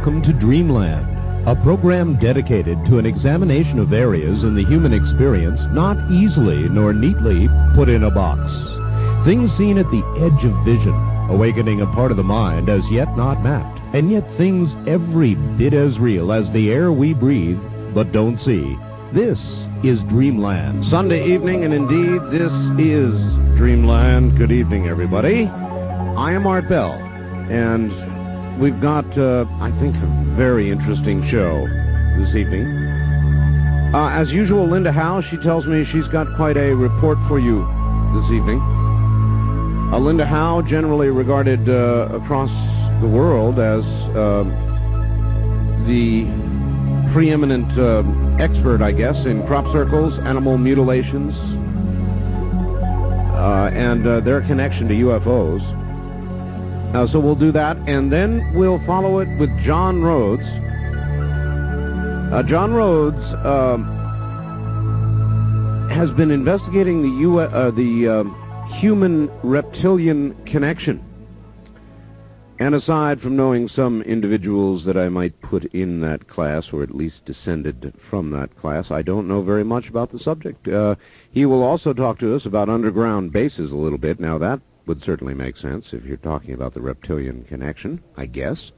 welcome to Dreamland, a program dedicated to an examination of areas in the human experience not easily nor neatly put in a box. Things seen at the edge of vision, awakening a part of the mind as yet not mapped, and yet things every bit as real as the air we breathe but don't see. This is Dreamland. Sunday evening, and indeed, this is Dreamland. Good evening, everybody. I am Art Bell, and we've got, uh, I think, a very interesting show this evening. Uh, as usual, Linda Howe, she tells me she's got quite a report for you this evening. Uh, Linda Howe, generally regarded uh, across the world as uh, the preeminent uh, expert, I guess, in crop circles, animal mutilations, and their connection to UFOs. Uh, so we'll do that, and then we'll follow it with John Rhodes. Uh, John Rhodes um, has been investigating the, U- uh, the um, human-reptilian connection. And aside from knowing some individuals that I might put in that class, or at least descended from that class, I don't know very much about the subject. Uh, he will also talk to us about underground bases a little bit. Now, that would certainly make sense if you're talking about the reptilian connection, I guess.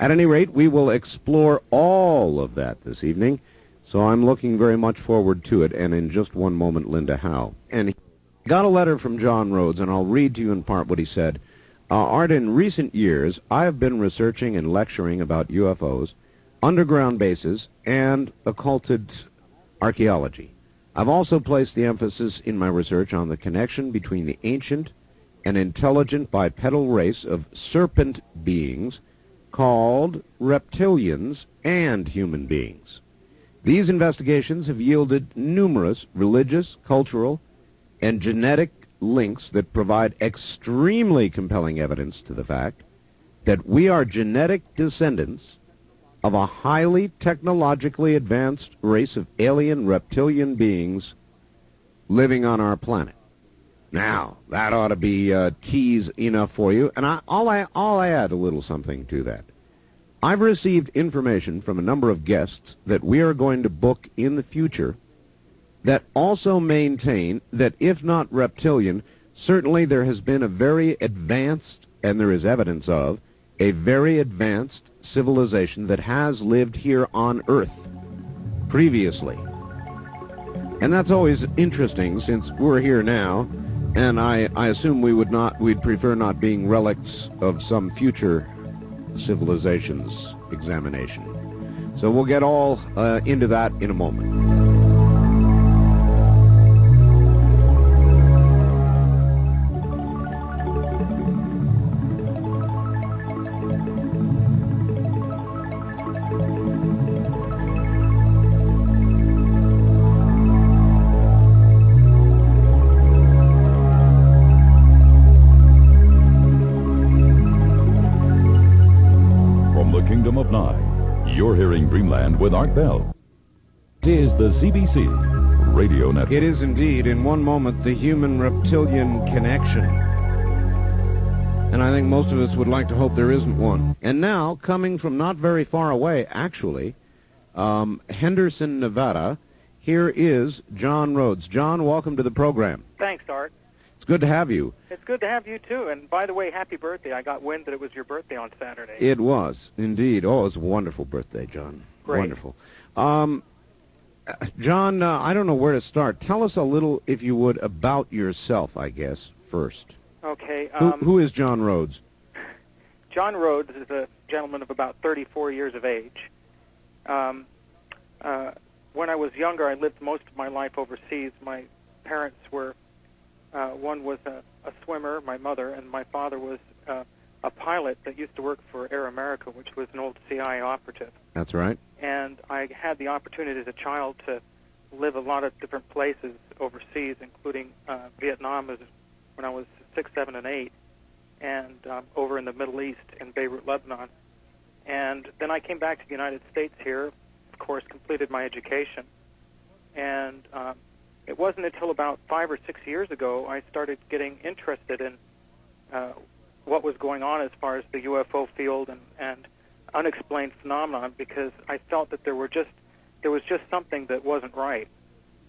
At any rate, we will explore all of that this evening, so I'm looking very much forward to it, and in just one moment, Linda Howe. And he got a letter from John Rhodes, and I'll read to you in part what he said. Uh, Art, in recent years, I have been researching and lecturing about UFOs, underground bases, and occulted archaeology. I've also placed the emphasis in my research on the connection between the ancient and intelligent bipedal race of serpent beings called reptilians and human beings. These investigations have yielded numerous religious, cultural, and genetic links that provide extremely compelling evidence to the fact that we are genetic descendants of a highly technologically advanced race of alien reptilian beings living on our planet. Now, that ought to be uh, tease enough for you, and I, I'll, I'll add a little something to that. I've received information from a number of guests that we are going to book in the future that also maintain that if not reptilian, certainly there has been a very advanced, and there is evidence of, a very advanced civilization that has lived here on Earth previously. And that's always interesting since we're here now, and I, I assume we would not, we'd prefer not being relics of some future civilization's examination. So we'll get all uh, into that in a moment. Art Bell. This is the CBC Radio Network. It is indeed, in one moment, the human-reptilian connection. And I think most of us would like to hope there isn't one. And now, coming from not very far away, actually, um, Henderson, Nevada, here is John Rhodes. John, welcome to the program. Thanks, Art. It's good to have you. It's good to have you too. And by the way, happy birthday. I got wind that it was your birthday on Saturday. It was, indeed. Oh, it was a wonderful birthday, John. Great. Wonderful. Um, John, uh, I don't know where to start. Tell us a little, if you would, about yourself, I guess, first. okay. Who, Um, who is John Rhodes? John Rhodes is a gentleman of about 34 years of age. Um, uh, when I was younger, I lived most of my life overseas. My parents were, uh, one was a, a swimmer, my mother, and my father was uh, a pilot that used to work for Air America, which was an old CIA operative. That's right. and I had the opportunity as a child to live a lot of different places overseas, including uh, Vietnam as when I was six, seven, and eight, and um, over in the Middle East in Beirut, Lebanon. And then I came back to the United States here, of course, completed my education, and um, it wasn't until about five or six years ago I started getting interested in uh, what was going on as far as the UFO field and, and unexplained phenomenon because I felt that there were just there was just something that wasn't right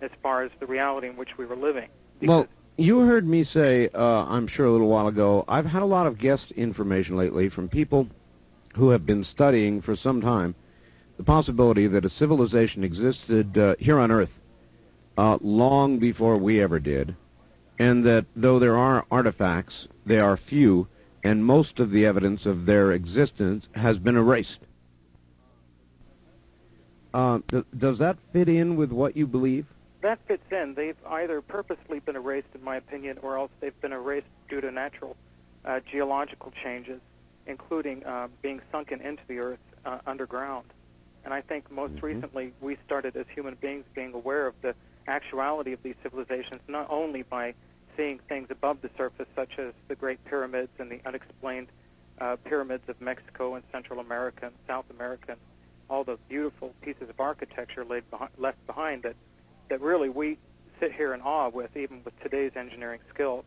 as far as the reality in which we were living. Well, you heard me say, uh, I'm sure a little while ago, I've had a lot of guest information lately from people who have been studying for some time the possibility that a civilization existed uh, here on Earth uh, long before we ever did, and that though there are artifacts, they are few, and most of the evidence of their existence has been erased. Uh, th- does that fit in with what you believe? that fits in. They've either purposely been erased, in my opinion, or else they've been erased due to natural uh, geological changes, including uh, being sunken into the earth uh, underground. And I think most Mhm. recently we started as human beings being aware of the actuality of these civilizations, not only by seeing things above the surface, such as the Great Pyramids and the unexplained uh, pyramids of Mexico and Central America and South America, and all the beautiful pieces of architecture laid behi- left behind that that really we sit here in awe with, even with today's engineering skills.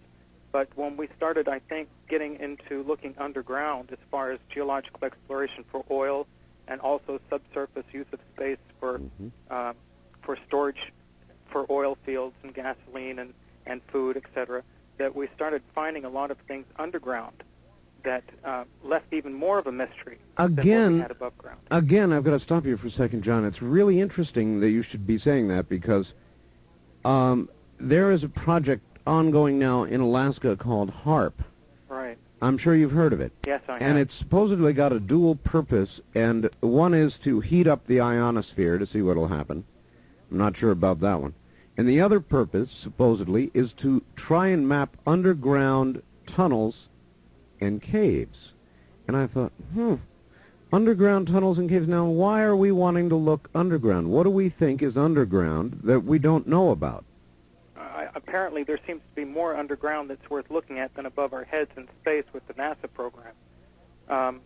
But when we started, I think, getting into looking underground as far as geological exploration for oil and also subsurface use of space for Mhm. uh, for storage for oil fields and gasoline and, and food, etc., that we started finding a lot of things underground that uh, left even more of a mystery Again- we had above ground. Again, I've got to stop you for a second, John. It's really interesting that you should be saying that because um, there is a project ongoing now in Alaska called HAARP. Right. I'm sure you've heard of it. Yes, I And have. it's supposedly got a dual purpose, and one is to heat up the ionosphere to see what will happen. I'm not sure about that one. And the other purpose, supposedly, is to try and map underground tunnels and caves. And I thought, hmm, underground tunnels and caves. Now, why are we wanting to look underground? What do we think is underground that we don't know about? Apparently, there seems to be more underground that's worth looking at than above our heads in space with the NASA program. Um,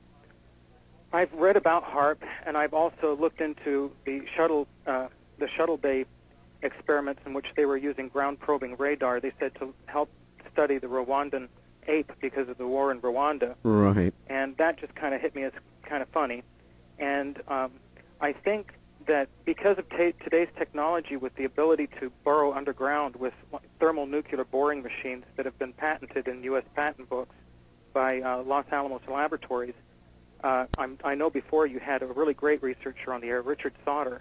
I've read about HAARP, and I've also looked into the shuttle, uh, the shuttle bay experiments in which they were using ground probing radar. They said to help study the Rwandan ape because of the war in Rwanda Right. and that just kind of hit me as kind of funny. And um, I think that because of ta today's technology, with the ability to burrow underground with thermal nuclear boring machines that have been patented in U.S. patent books by uh, Los Alamos Laboratories, uh, I'm, I know before you had a really great researcher on the air, Richard Sauder,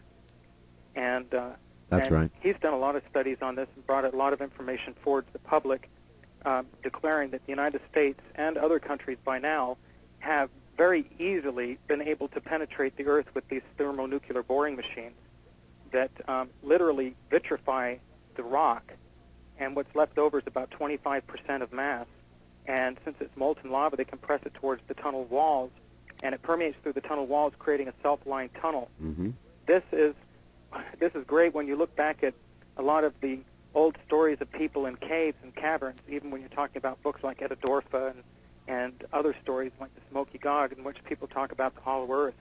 and uh, That's and right. He's done a lot of studies on this and brought a lot of information forward to the public, um, declaring that the United States and other countries by now have very easily been able to penetrate the Earth with these thermonuclear boring machines that um, literally vitrify the rock, and what's left over is about 25% of mass. And since it's molten lava, they compress it towards the tunnel walls, and it permeates through the tunnel walls, creating a self-lined tunnel Mm-hmm. this is this is great when you look back at a lot of the old stories of people in caves and caverns, even when you're talking about books like Etidorhpa and, and other stories like the Smoky God, in which people talk about the Hollow Earth.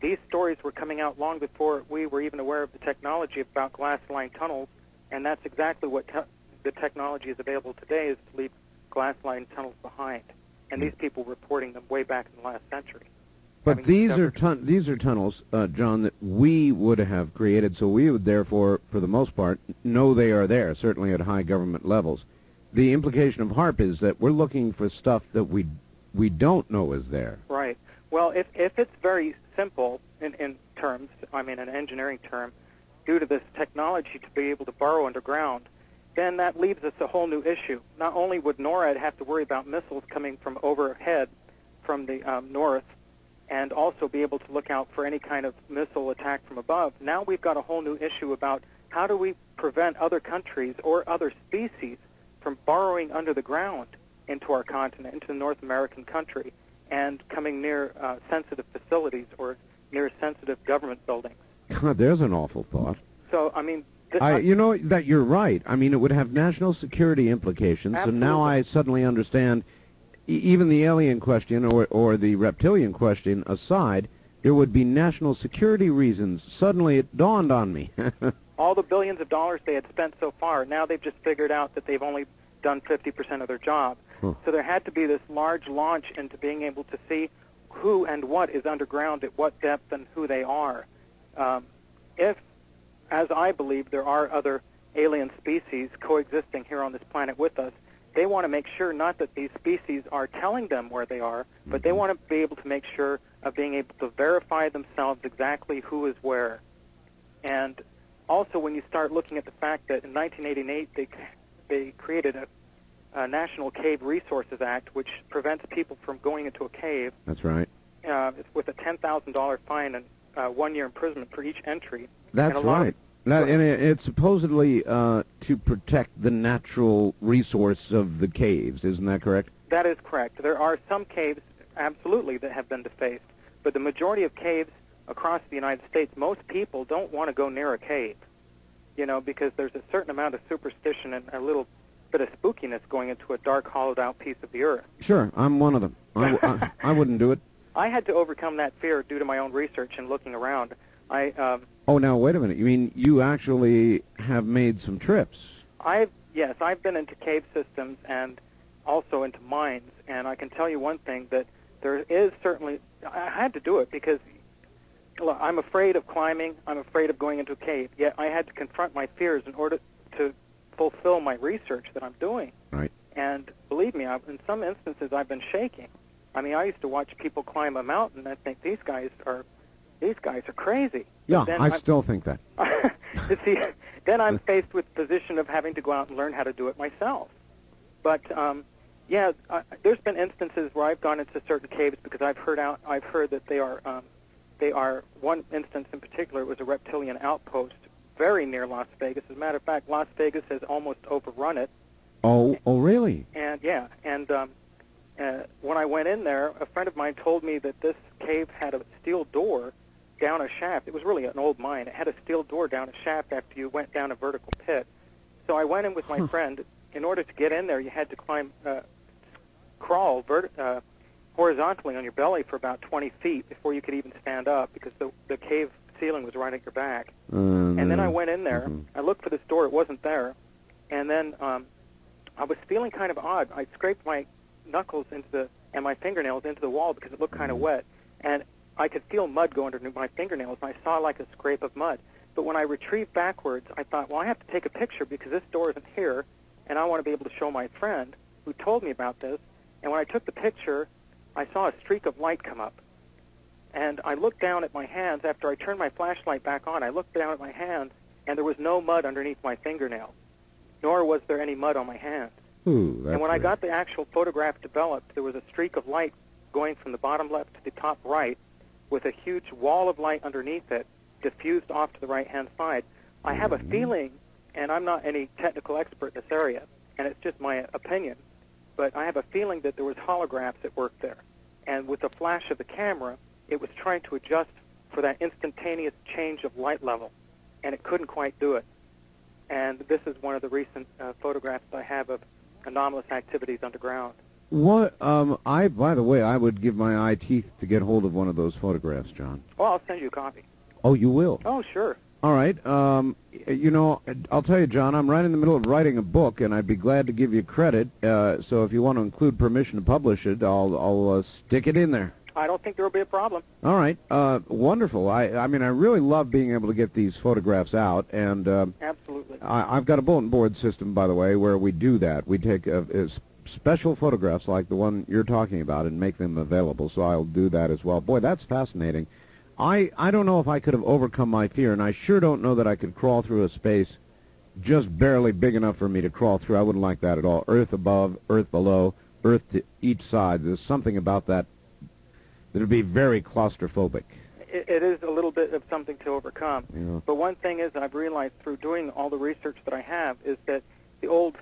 These stories were coming out long before we were even aware of the technology about glass-lined tunnels, and that's exactly what te- the technology is available today, is to leave glass-lined tunnels behind. And hmm. these people were reporting them way back in the last century. But these are tun- these are tunnels, uh, John, that we would have created, so we would therefore, for the most part, know they are there, certainly at high government levels. The implication of HAARP is that we're looking for stuff that we we don't know is there. Right. Well, if, if it's very simple in, in terms, I mean an engineering term, due to this technology to be able to burrow underground, then that leaves us a whole new issue. Not only would NORAD have to worry about missiles coming from overhead from the um, north and also be able to look out for any kind of missile attack from above, now we've got a whole new issue about how do we prevent other countries or other species from burrowing under the ground into our continent, into the North American country, and coming near uh, sensitive facilities or near sensitive government buildings. God, there's an awful thought. So, I mean, I, you know that you're right. I mean, it would have national security implications, and now I suddenly understand. E- even the alien question or or the reptilian question aside, there would be national security reasons. Suddenly, it dawned on me. all the billions of dollars they had spent so far, now they've just figured out that they've only done 50% of their job. Huh. So there had to be this large launch into being able to see who and what is underground at what depth and who they are. Um, if, as I believe, there are other alien species coexisting here on this planet with us, they want to make sure not that these species are telling them where they are, but they want to be able to make sure of being able to verify themselves exactly who is where. And also, when you start looking at the fact that in 1988 they they created a, a National Cave Resources Act, which prevents people from going into a cave That's right. uh, with a $10,000 fine and uh, one year imprisonment for each entry. That's lot of- That, and it, it's supposedly uh, to protect the natural resource of the caves. Isn't that correct? That is correct. There are some caves, absolutely, that have been defaced, but the majority of caves across the United States, most people don't want to go near a cave, you know, because there's a certain amount of superstition and a little bit of spookiness going into a dark, hollowed-out piece of the earth. Sure, I'm one of them. I, I, I wouldn't do it. I had to overcome that fear due to my own research and looking around. I um, Oh, now wait a minute. You mean you actually have made some trips? I've yes, I've been into cave systems and also into mines, and I can tell you one thing that there is certainly. I had to do it because look, I'm afraid of climbing. I'm afraid of going into a cave. Yet I had to confront my fears in order to fulfill my research that I'm doing. Right. And believe me, I've, in some instances, I've been shaking. I mean, I used to watch people climb a mountain and think these guys are these guys are crazy. Yeah, I I'm- still think that. you see, then I'm faced with the position of having to go out and learn how to do it myself. But um, yeah, uh, there's been instances where I've gone into certain caves because I've heard out, I've heard that they are, um, they are. One instance in particular was a reptilian outpost very near Las Vegas. As a matter of fact, Las Vegas has almost overrun it. Oh, oh, really? And yeah, and um, uh, when I went in there, a friend of mine told me that this cave had a steel door down a shaft. It was really an old mine. It had a steel door down a shaft after you went down a vertical pit. So I went in with my friend. In order to get in there, you had to climb, uh, crawl vert- uh, horizontally on your belly for about 20 feet before you could even stand up because the, the cave ceiling was right at your back. Uh, And then I went in there. mhm. I looked for this door. It wasn't there. And then um, I was feeling kind of odd. I scraped my knuckles into the and my fingernails into the wall because it looked kind of wet, and I could feel mud go underneath my fingernails. And I saw like a scrape of mud. But when I retrieved backwards, I thought, well, I have to take a picture because this door isn't here, and I want to be able to show my friend who told me about this. And when I took the picture, I saw a streak of light come up. And I looked down at my hands after I turned my flashlight back on. I looked down at my hands, and there was no mud underneath my fingernails, nor was there any mud on my hands. Ooh, and when I got the actual photograph developed, there was a streak of light going from the bottom left to the top right with a huge wall of light underneath it diffused off to the right-hand side. I have a Mhm. feeling, and I'm not any technical expert in this area, and it's just my opinion, but I have a feeling that there was holographs at work there. And with the flash of the camera, it was trying to adjust for that instantaneous change of light level, and it couldn't quite do it. And this is one of the recent uh, photographs I have of anomalous activities underground. What? Um, I. By the way, I would give my eye teeth to get hold of one of those photographs, John. Well, I'll send you a copy. Oh, you will. Oh, sure. All right. Um, you know, I'll tell you, John. I'm right in the middle of writing a book, and I'd be glad to give you credit. Uh, so if you want to include permission to publish it, I'll I'll uh, stick it in there. I don't think there will be a problem. All right. Uh, wonderful. I I mean, I really love being able to get these photographs out, and um, Absolutely. I, I've got a bulletin board system, by the way, where we do that. We take uh, uh, s- special photographs like the one you're talking about and make them available. So I'll do that as well. Boy, that's fascinating. I I don't know if I could have overcome my fear, and I sure don't know that I could crawl through a space just barely big enough for me to crawl through. I wouldn't like that at all. Earth above, Earth below, Earth to each side. There's something about that that would be very claustrophobic. It, it is a little bit of something to overcome. Yeah. But one thing is I've realized through doing all the research that I have is that the old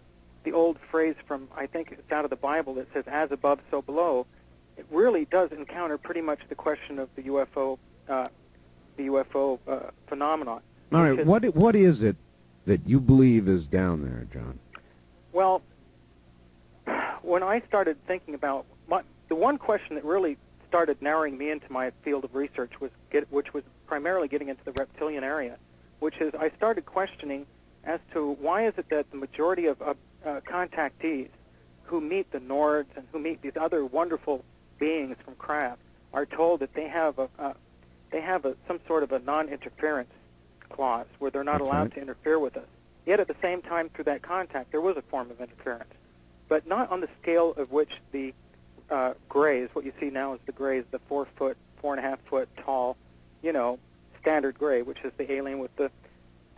the old phrase from I think it's out of the Bible that says as above so below, it really does encounter pretty much the question of the UFO uh, the UFO uh, phenomenon. All right. What what is it that you believe is down there, John? Well, when I started thinking about my, the one question that really started narrowing me into my field of research was get, which was primarily getting into the reptilian area, which is I started questioning as to why is it that the majority of uh, uh, contactees who meet the Nords and who meet these other wonderful beings from craft, are told that they have a uh, they have a, some sort of a non-interference clause where they're not allowed to interfere with us. Yet at the same time, through that contact, there was a form of interference, but not on the scale of which the uh, grays, what you see now is the grays, the four foot, four and a half foot tall, you know, standard gray, which is the alien with the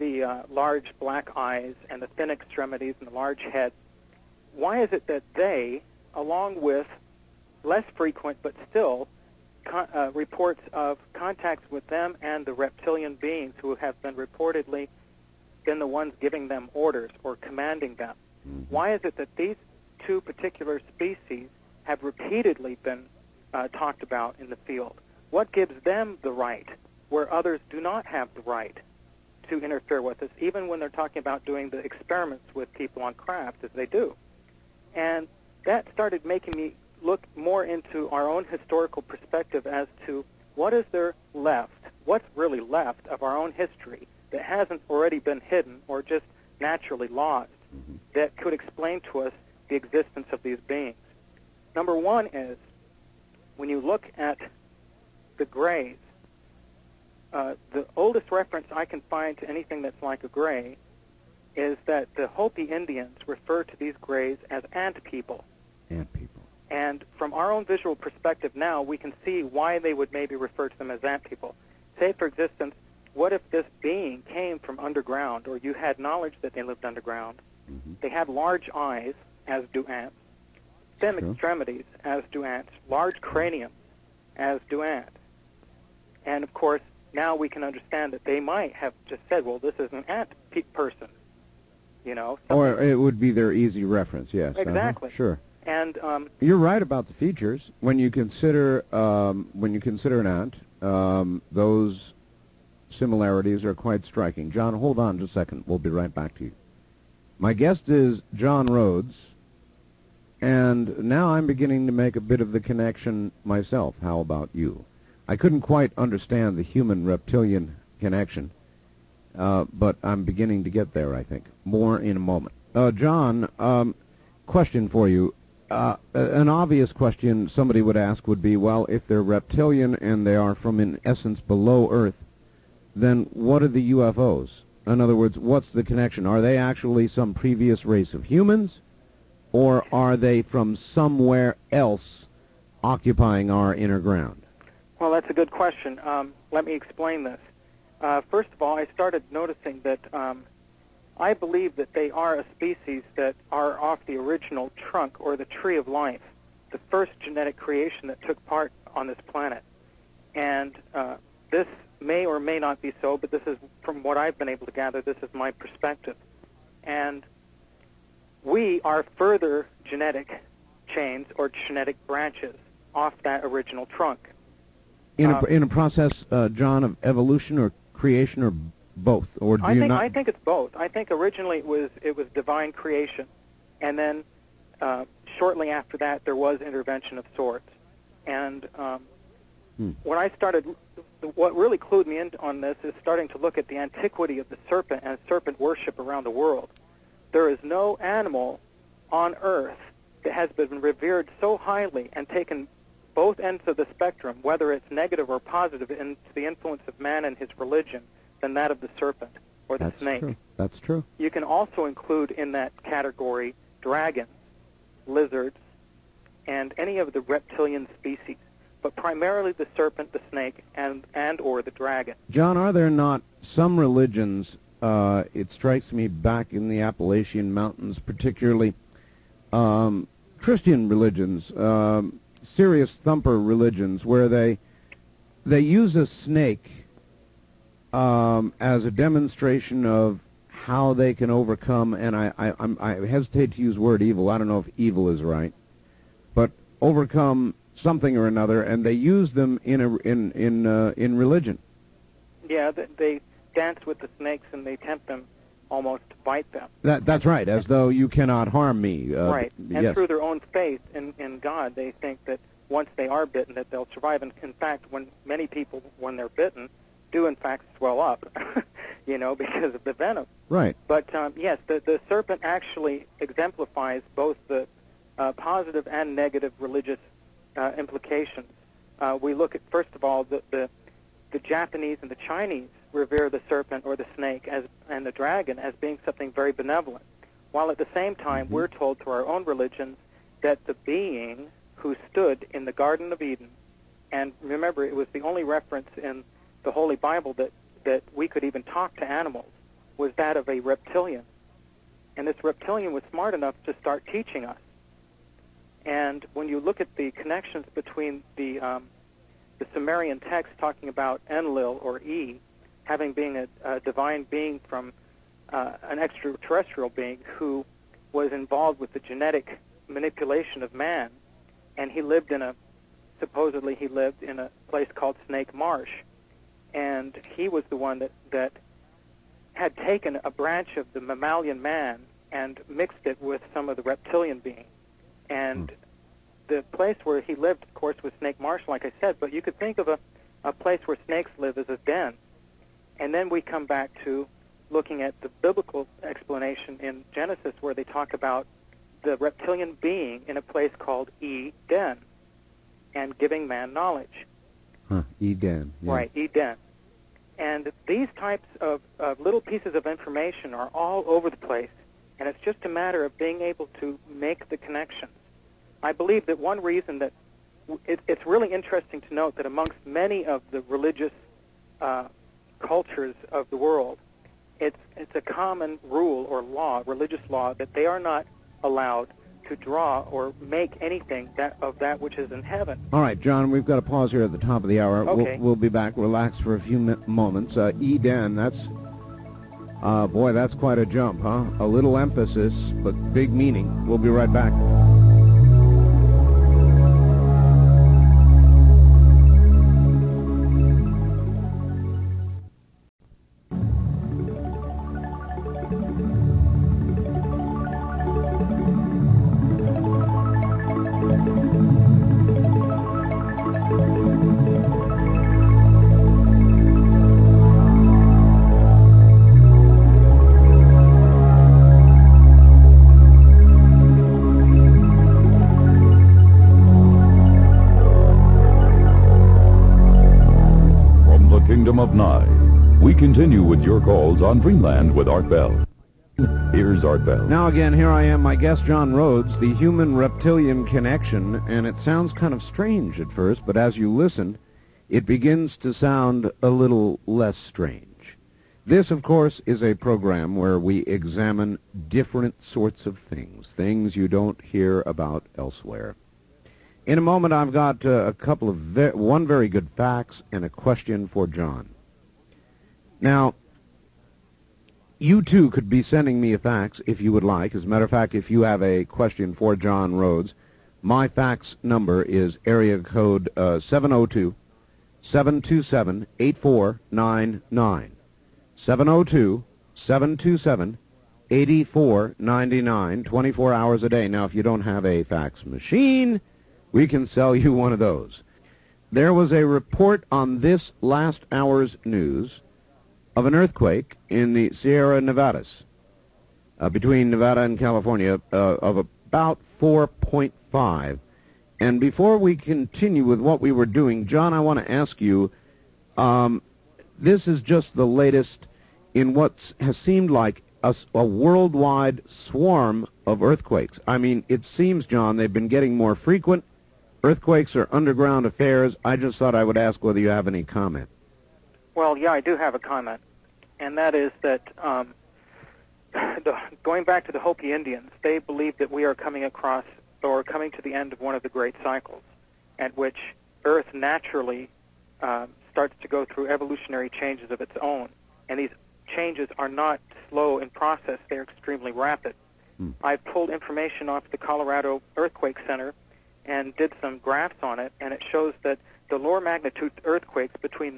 the uh, large black eyes and the thin extremities and the large head. Why is it that they, along with less frequent but still con- uh, reports of contacts with them and the reptilian beings who have been reportedly been the ones giving them orders or commanding them. Why is it that these two particular species have repeatedly been uh, talked about in the field? What gives them the right where others do not have the right to interfere with us, even when they're talking about doing the experiments with people on craft as they do? And that started making me look more into our own historical perspective as to what is there left, what's really left of our own history that hasn't already been hidden or just naturally lost mm-hmm. that could explain to us the existence of these beings. Number one is when you look at the grays, uh, the oldest reference I can find to anything that's like a gray is that the Hopi Indians refer to these grays as ant people. Ant people. And from our own visual perspective now, we can see why they would maybe refer to them as ant people. Say, for existence, what if this being came from underground, or you had knowledge that they lived underground? Mhm. They had large eyes, as do ants, thin Sure. extremities, as do ants, large cranium, as do ants. And of course, now we can understand that they might have just said, well, this is an ant pe- person. You know? Or it would be their easy reference, yes. uh-huh, Exactly. Sure. and um, You're right about the features. When you consider um, when you consider an ant, um, those similarities are quite striking. John, hold on just a second. We'll be right back to you. My guest is John Rhodes, and now I'm beginning to make a bit of the connection myself. How about you? I couldn't quite understand the human-reptilian connection, uh, but I'm beginning to get there, I think. More in a moment. Uh, John, um, question for you. Uh, an obvious question somebody would ask would be, well, if they're reptilian and they are from, in essence, below Earth, then what are the UFOs? In other words, what's the connection? Are they actually some previous race of humans, or are they from somewhere else occupying our inner ground? Well, that's a good question. Um, let me explain this. Uh, first of all, I started noticing that um, I believe that they are a species that are off the original trunk or the tree of life, the first genetic creation that took part on this planet. And uh, this may or may not be so, but this is, from what I've been able to gather, this is my perspective. And we are further genetic chains or genetic branches off that original trunk. In a, Um, in a process, uh, John, of evolution or creation or both? Or do I you think not... I think it's both. I think originally it was it was divine creation, and then uh, shortly after that there was intervention of sorts. And um, Hmm. when I started, what really clued me in on this is starting to look at the antiquity of the serpent and serpent worship around the world. There is no animal on Earth that has been revered so highly and taken both ends of the spectrum, whether it's negative or positive, into the influence of man and his religion, than that of the serpent or the That's snake. true. That's true. You can also include in that category dragons, lizards, and any of the reptilian species, but primarily the serpent, the snake, and, and or the dragon. John, are there not some religions, uh, it strikes me back in the Appalachian Mountains, particularly um, Christian religions, um, serious thumper religions, where they they use a snake um, as a demonstration of how they can overcome, and I, I, I'm, I hesitate to use word evil. I don't know if evil is right, but overcome something or another, and they use them in a, in in uh, in religion. Yeah, they dance with the snakes and they tempt them almost bite them. That that's right, as though you cannot harm me. Uh, right. And yes. through their own faith in, in God, they think that once they are bitten, that they'll survive. And in fact, when many people, when they're bitten, do in fact swell up, you know, because of the venom. Right. But um, yes, the, the serpent actually exemplifies both the uh, positive and negative religious uh, implications Uh, we look at first of all the, the the Japanese and the Chinese revere the serpent or the snake as and the dragon as being something very benevolent, while at the same time Mm-hmm. we're told through our own religions that the being who stood in the Garden of Eden, and remember it was the only reference in the Holy Bible that that we could even talk to animals, was that of a reptilian, and this reptilian was smart enough to start teaching us. And when you look at the connections between the um, the Sumerian text talking about Enlil or E having being a, a divine being from uh, an extraterrestrial being who was involved with the genetic manipulation of man, and he lived in a supposedly he lived in a place called Snake Marsh, and he was the one that that had taken a branch of the mammalian man and mixed it with some of the reptilian being, and the place where he lived, of course, was Snake Marsh, like I said, but you could think of a, a place where snakes live as a den. And then we come back to looking at the biblical explanation in Genesis where they talk about the reptilian being in a place called Eden and giving man knowledge. Huh. Eden. yeah. Right, Eden. And these types of, of little pieces of information are all over the place, and it's just a matter of being able to make the connections. I believe that one reason that it, it's really interesting to note that amongst many of the religious uh, cultures of the world, it's, it's a common rule or law, religious law, that they are not allowed to draw or make anything that, of that which is in heaven. All right, John, we've got to pause here at the top of the hour. Okay. We'll, we'll be back. Relax for a few moments. Uh, Eden, that's, uh, boy, that's quite a jump, huh? A little emphasis, but big meaning. We'll be right back. Your calls on Dreamland with Art Bell. Here's Art Bell. Now again, here I am, my guest John Rhodes, the human-reptilian connection, and it sounds kind of strange at first, but as you listen, it begins to sound a little less strange. This, of course, is a program where we examine different sorts of things, things you don't hear about elsewhere. In a moment, I've got uh, a couple of ve- one very good facts and a question for John. Now, you too could be sending me a fax if you would like. As a matter of fact, if you have a question for John Rhodes, my fax number is area code uh, 702 727 8499. 702 727 8499, 24 hours a day. Now, if you don't have a fax machine, we can sell you one of those. There was a report on this last hour's news of an earthquake in the Sierra Nevadas, uh, between Nevada and California, uh, of about 4.5. And before we continue with what we were doing, John, I want to ask you, um, this is just the latest in what has seemed like a worldwide swarm of earthquakes. I mean, it seems, John, they've been getting more frequent. Earthquakes are underground affairs. I just thought I would ask whether you have any comment. Well, yeah, I do have a comment, and that is that um, the, going back to the Hopi Indians, they believe that we are coming across or coming to the end of one of the great cycles, at which Earth naturally um, starts to go through evolutionary changes of its own, and these changes are not slow in process; they're extremely rapid. Hmm. I've pulled information off the Colorado Earthquake Center and did some graphs on it, and it shows that the lower magnitude earthquakes between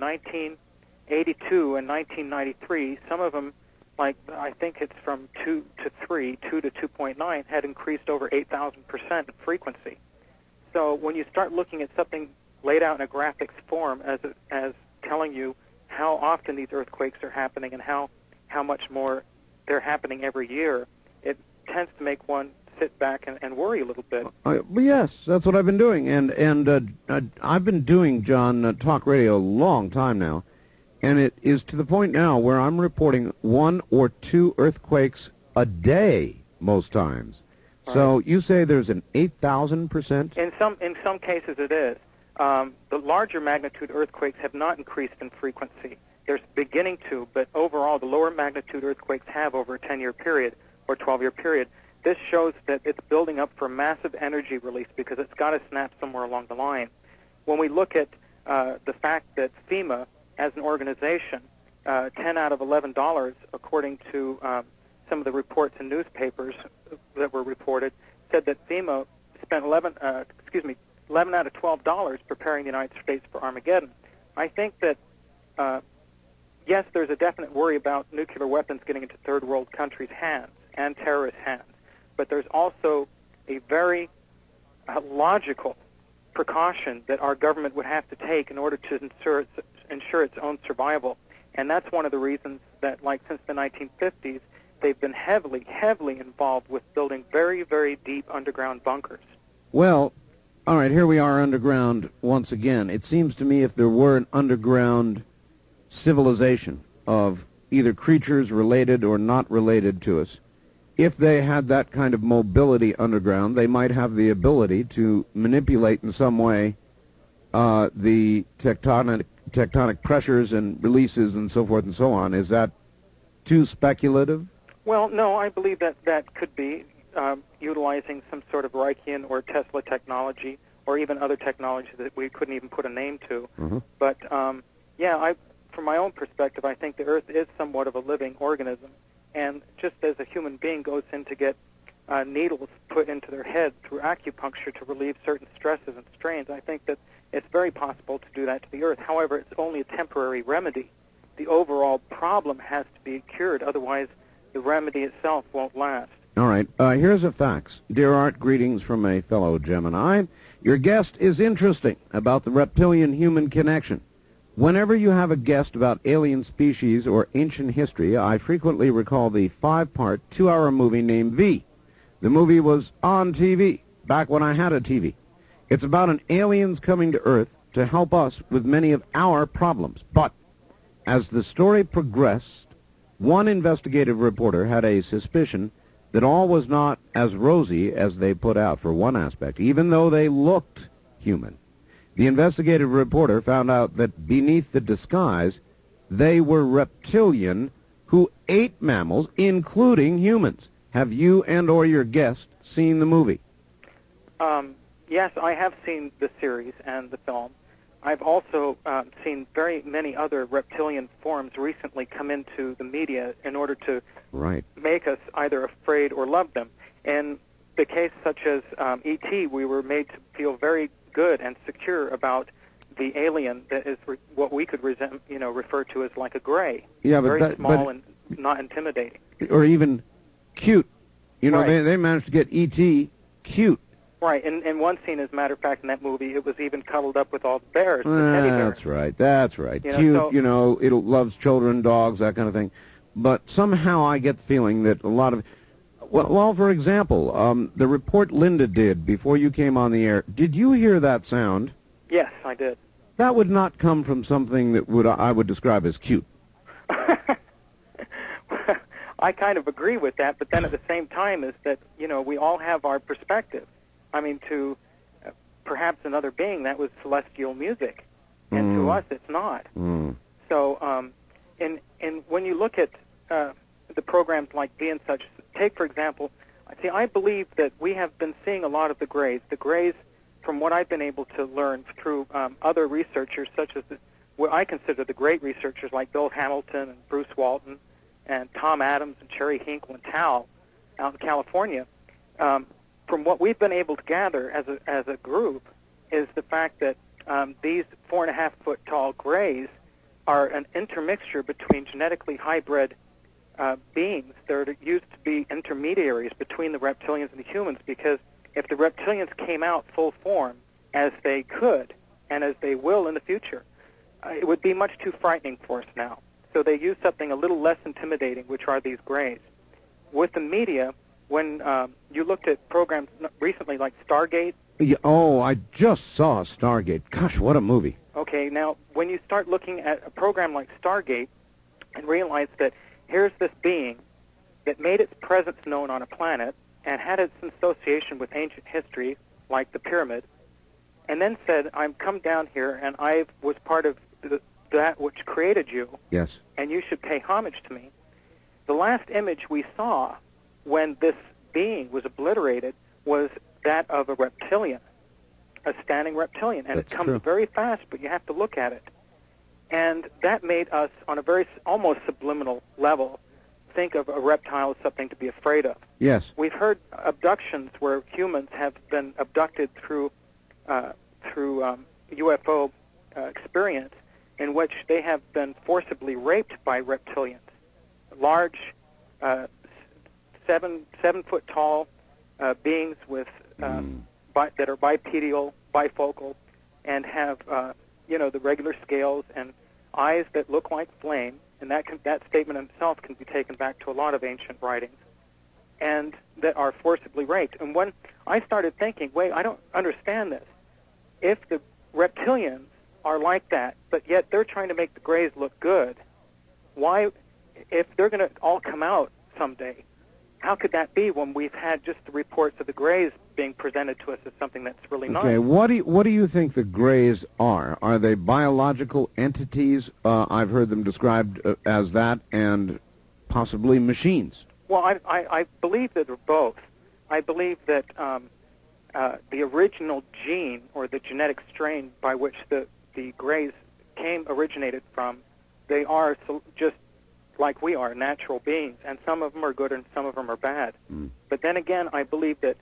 1982 and 1993, some of them, like I think it's from 2 to 3, 2 to 2.9, had increased over 8,000% in frequency. So when you start looking at something laid out in a graphics form as, as telling you how often these earthquakes are happening and how, how much more they're happening every year, it tends to make one sit back and, and worry a little bit. Uh, well, yes, that's what I've been doing, and and uh, uh, I've been doing John uh, talk radio a long time now, and it is to the point now where I'm reporting one or two earthquakes a day most times. So you say there's an eight thousand percent? In some in some cases, it is. Um, the larger magnitude earthquakes have not increased in frequency. They're beginning to, but overall, the lower magnitude earthquakes have over a 10-year period or 12-year period. This shows that it's building up for massive energy release because it's got to snap somewhere along the line. When we look at uh, the fact that FEMA, as an organization, uh, 10 out of 11 dollars, according to um, some of the reports in newspapers that were reported, said that FEMA spent 11, uh, excuse me, 11 out of 12 dollars preparing the United States for Armageddon. I think that uh, yes, there's a definite worry about nuclear weapons getting into third world countries' hands and terrorist hands, but there's also a very uh, logical precaution that our government would have to take in order to ensure ensure its own survival. And that's one of the reasons that, like, since the 1950s, they've been heavily, heavily involved with building very, very deep underground bunkers. Well, all right, here we are underground once again. It seems to me if there were an underground civilization of either creatures related or not related to us, if they had that kind of mobility underground, they might have the ability to manipulate in some way uh, the tectonic tectonic pressures and releases and so forth and so on. Is that too speculative? Well, no, I believe that that could be um, utilizing some sort of Reichian or Tesla technology, or even other technology that we couldn't even put a name to. Mm-hmm. But um, yeah, I, from my own perspective, I think the Earth is somewhat of a living organism, and just as a human being goes in to get uh, needles put into their head through acupuncture to relieve certain stresses and strains, I think that it's very possible to do that to the Earth. However, it's only a temporary remedy. The overall problem has to be cured, otherwise the remedy itself won't last. All right. Uh, here's a fax. Dear Art, greetings from a fellow Gemini. Your guest is interesting about the reptilian-human connection. Whenever you have a guest about alien species or ancient history, I frequently recall the five-part, two-hour movie named V. The movie was on TV, back when I had a TV. It's about an aliens coming to Earth to help us with many of our problems. But as the story progressed, one investigative reporter had a suspicion that all was not as rosy as they put out for one aspect, even though they looked human. The investigative reporter found out that beneath the disguise, they were reptilian who ate mammals, including humans. Have you and or your guest seen the movie? Um, yes, I have seen the series and the film. I've also um, seen very many other reptilian forms recently come into the media in order to Right. make us either afraid or love them. In the case such as um, E.T., we were made to feel very good and secure about the alien that is re- what we could resem- you know, refer to as like a gray. Yeah, but very that- small but- and not intimidating. Or even cute. You know, Right. they, they managed to get E.T. cute. Right, and, in one scene, as a matter of fact, in that movie, it was even cuddled up with all the bears, the. That's right. That's right. You know, Cute, so- you know, it loves children, dogs, that kind of thing. But somehow I get the feeling that a lot of, well, well for example, um, the report Linda did before you came on the air. Did you hear that sound? Yes, I did. That would not come from something that would I would describe as cute. I kind of agree with that, but then at the same time is that, you know, we all have our perspective. I mean, to uh, perhaps another being, that was celestial music. And to Mm. us, it's not. Mm. So, um, and, and when you look at uh, the programs like V and Such, take, for example, see, I believe that we have been seeing a lot of the grays. The grays, from what I've been able to learn through um, other researchers, such as the, what I consider the great researchers like Bill Hamilton and Bruce Walton and Tom Adams and Cherry Hinkle and Tal out in California, um, from what we've been able to gather as a, as a group is the fact that um, these four and a half foot tall grays are an intermixture between genetically hybrid uh, beings that are used to be intermediaries between the reptilians and the humans because if the reptilians came out full form as they could and as they will in the future, uh, it would be much too frightening for us now. So they use something a little less intimidating, which are these grays. With the media, when um, you looked at programs recently like Stargate. Yeah, oh, I just saw Stargate. Gosh, what a movie. Okay, now when you start looking at a program like Stargate and realize that here's this being that made its presence known on a planet and had its association with ancient history like the pyramid, and then said, "I'm come down here and I was part of the, that which created you, Yes. and you should pay homage to me." The last image we saw when this being was obliterated was that of a reptilian, a standing reptilian, and That's it comes true. very fast, but you have to look at it. And that made us, on a very almost subliminal level, think of a reptile as something to be afraid of. Yes. We've heard abductions where humans have been abducted through uh, through um, UFO uh, experience, in which they have been forcibly raped by reptilians, large, uh, seven seven foot tall uh, beings with um, bi- that are bipedal, bifocal, and have uh, you know the regular scales and eyes that look like flame. And that can, that statement itself can be taken back to a lot of ancient writings and that are forcibly raped. And when I started thinking, wait, I don't understand this. If the reptilians are like that, but yet they're trying to make the Greys look good, why, if they're going to all come out someday, how could that be when we've had just the reports of the Greys being presented to us as something that's really Okay, not? what do you, what do you think the Greys are? Are they biological entities? Uh, I've heard them described uh, as that, and possibly machines. Well, I, I, I believe that they're both. I believe that um, uh, the original gene or the genetic strain by which the, the Greys came originated from, they are so, just like we are, natural beings, and some of them are good and some of them are bad. Mm. But then again, I believe that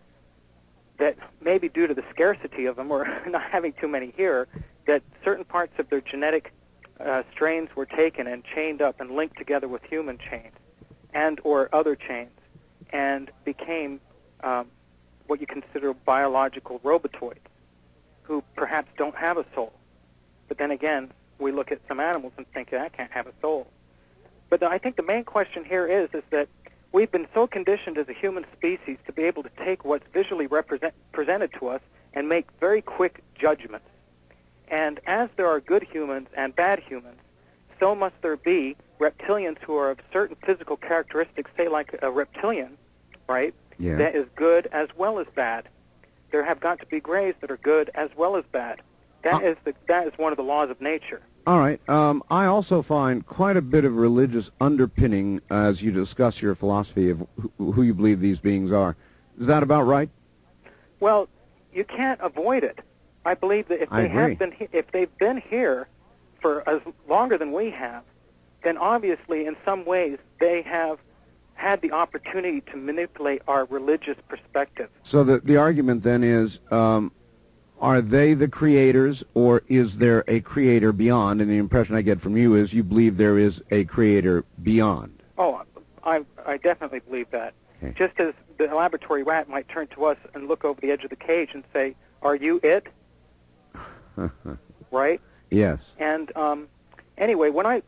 that maybe due to the scarcity of them or not having too many here, that certain parts of their genetic uh, strains were taken and chained up and linked together with human chains and or other chains and became um, what you consider biological robotoids who perhaps don't have a soul. But then again, we look at some animals and think that can't have a soul. But I think the main question here is is that we've been so conditioned as a human species to be able to take what's visually represent, presented to us and make very quick judgments. And as there are good humans and bad humans, so must there be reptilians who are of certain physical characteristics, say like a reptilian, right? Yeah. That is good as well as bad. There have got to be grays that are good as well as bad. That is the that is one of the laws of nature. All right. Um, I also find quite a bit of religious underpinning as you discuss your philosophy of who, who you believe these beings are. Is that about right? Well, you can't avoid it. I believe that if I they agree. have been if they've been here for as longer than we have, then obviously in some ways they have had the opportunity to manipulate our religious perspective. So the the argument then is, um, are they the creators, or is there a creator beyond? And the impression I get from you is you believe there is a creator beyond. Oh, I I definitely believe that. Okay. Just as the laboratory rat might turn to us and look over the edge of the cage and say, "Are you it?" right? yes. And um, anyway, when I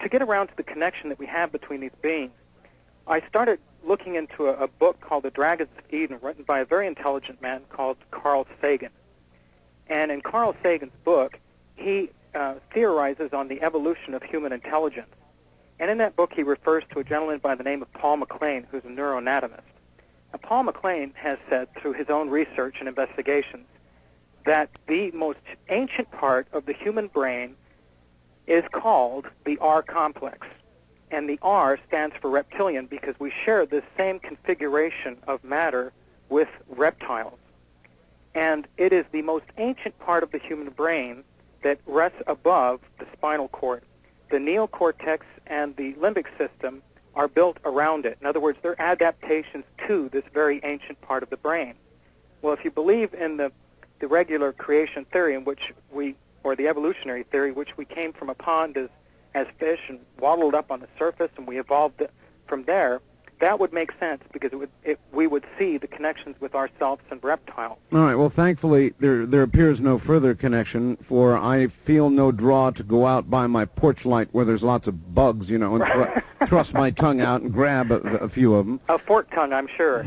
to get around to the connection that we have between these beings, I started looking into a, a book called The Dragons of Eden, written by a very intelligent man called Carl Sagan. And in Carl Sagan's book, he uh, theorizes on the evolution of human intelligence. And in that book, he refers to a gentleman by the name of Paul MacLean, who's a neuroanatomist. Now, Paul MacLean has said through his own research and investigations that the most ancient part of the human brain is called the R complex. And the R stands for reptilian because we share this same configuration of matter with reptiles. And it is the most ancient part of the human brain that rests above the spinal cord. The neocortex and the limbic system are built around it. In other words, they're adaptations to this very ancient part of the brain. Well, if you believe in the, the regular creation theory in which we, or the evolutionary theory, which we came from a pond as, as fish and waddled up on the surface and we evolved from there, that would make sense because it would, it, we would see the connections with ourselves and reptiles. All right. Well, thankfully, there there appears no further connection, for I feel no draw to go out by my porch light where there's lots of bugs, you know, and thr- thrust my tongue out and grab a, a few of them. A fork tongue, I'm sure.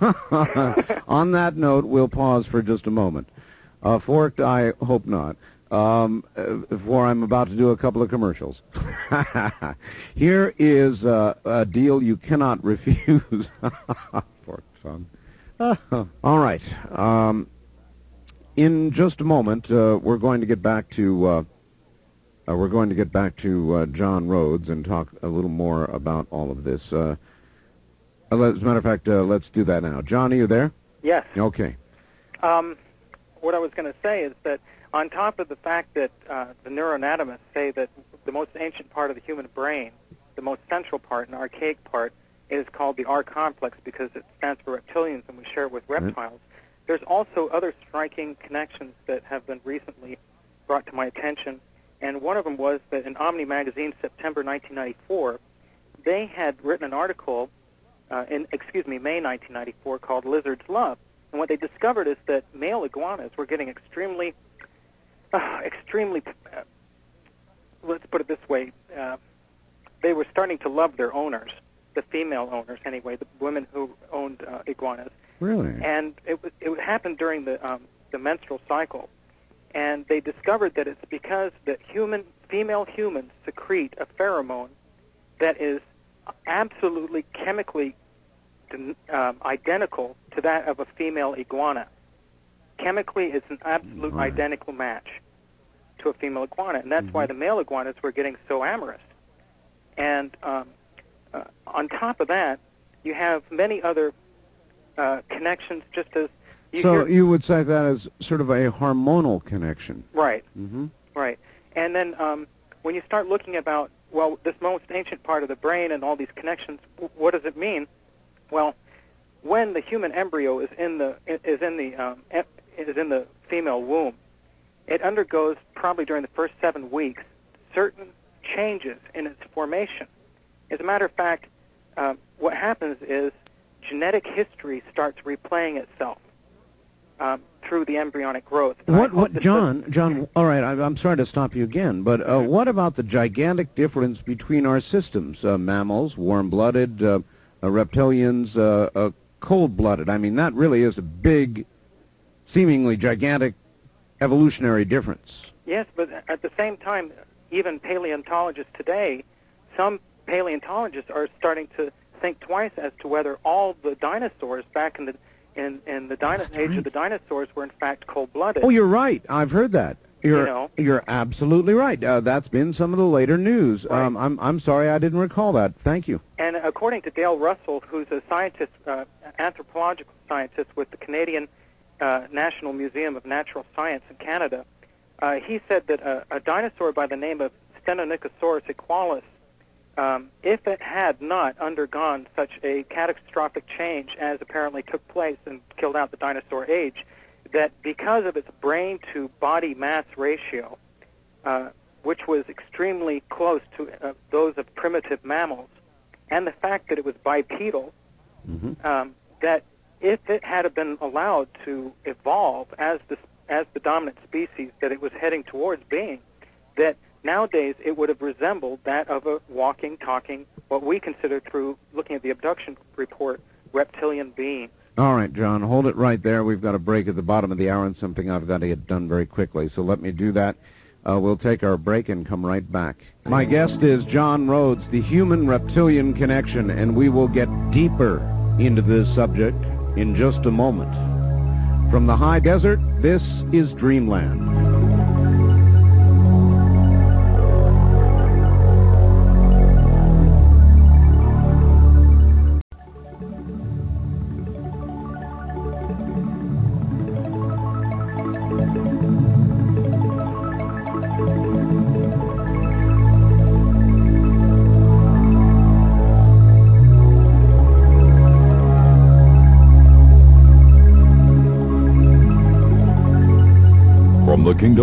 On that note, we'll pause for just a moment. Uh, forked, I hope not. Um, for I'm about to do a couple of commercials. Here is uh, a deal you cannot refuse. Forked son. All right. Um, in just a moment, uh, we're going to get back to uh, uh, we're going to get back to uh, John Rhodes and talk a little more about all of this. Uh, as a matter of fact, uh, let's do that now. John, are you there? Yes. Okay. Um, what I was going to say is that on top of the fact that uh, the neuroanatomists say that the most ancient part of the human brain, the most central part, and archaic part, is called the R complex because it stands for reptilians and we share it with reptiles. There's also other striking connections that have been recently brought to my attention, and one of them was that in Omni magazine, September 1994, they had written an article uh, in, excuse me, May 1994, called Lizard's Love. And what they discovered is that male iguanas were getting extremely, uh, extremely, uh, let's put it this way, uh, they were starting to love their owners, the female owners anyway, the women who owned uh, iguanas. Really? And it, it happened during the, um, the menstrual cycle. And they discovered that it's because that human, female humans secrete a pheromone that is absolutely chemically um, identical to that of a female iguana. Chemically, it's an absolute Right. identical match to a female iguana, and that's why the male iguanas were getting so amorous. And um, uh, on top of that, you have many other uh, connections, just as you so hear, you would say that as sort of a hormonal connection. right. Mm-hmm. Right. And then um, when you start looking about, well, this most ancient part of the brain and all these connections, w- what does it mean? Well, when the human embryo is in the is in the um, is in the female womb, it undergoes probably during the first seven weeks certain changes in its formation. As a matter of fact, um, what happens is genetic history starts replaying itself um, through the embryonic growth. What? What? John? John? All right. I, I'm sorry to stop you again, but uh, what about the gigantic difference between our systems? Uh, mammals, warm-blooded, uh, uh, reptilians, uh, uh, cold-blooded. I mean, that really is a big, seemingly gigantic evolutionary difference. Yes, but at the same time, even paleontologists today, some paleontologists are starting to think twice as to whether all the dinosaurs back in the in, in the dino- age of the dinosaurs were in fact cold-blooded. Oh, you're right. I've heard that. You're, know. you're absolutely right. Uh, that's been some of the later news. Right. Um, I'm, I'm sorry I didn't recall that. Thank you. And according to Dale Russell, who's a scientist, uh, anthropological scientist with the Canadian uh, National Museum of Natural Science in Canada, uh, he said that a, a dinosaur by the name of Stenonychosaurus equalis, um, if it had not undergone such a catastrophic change as apparently took place and killed out the dinosaur age, that because of its brain to body mass ratio, uh, which was extremely close to uh, those of primitive mammals, and the fact that it was bipedal, um, that if it had been allowed to evolve as the as the dominant species that it was heading towards being, that nowadays it would have resembled that of a walking, talking, what we consider through looking at the abduction report, reptilian being. All right, John, hold it right there. We've got a break at the bottom of the hour and something I've got to get done very quickly. So let me do that. Uh, we'll take our break and come right back. My guest is John Rhodes, the human-reptilian connection, and we will get deeper into this subject in just a moment. From the high desert, this is Dreamland.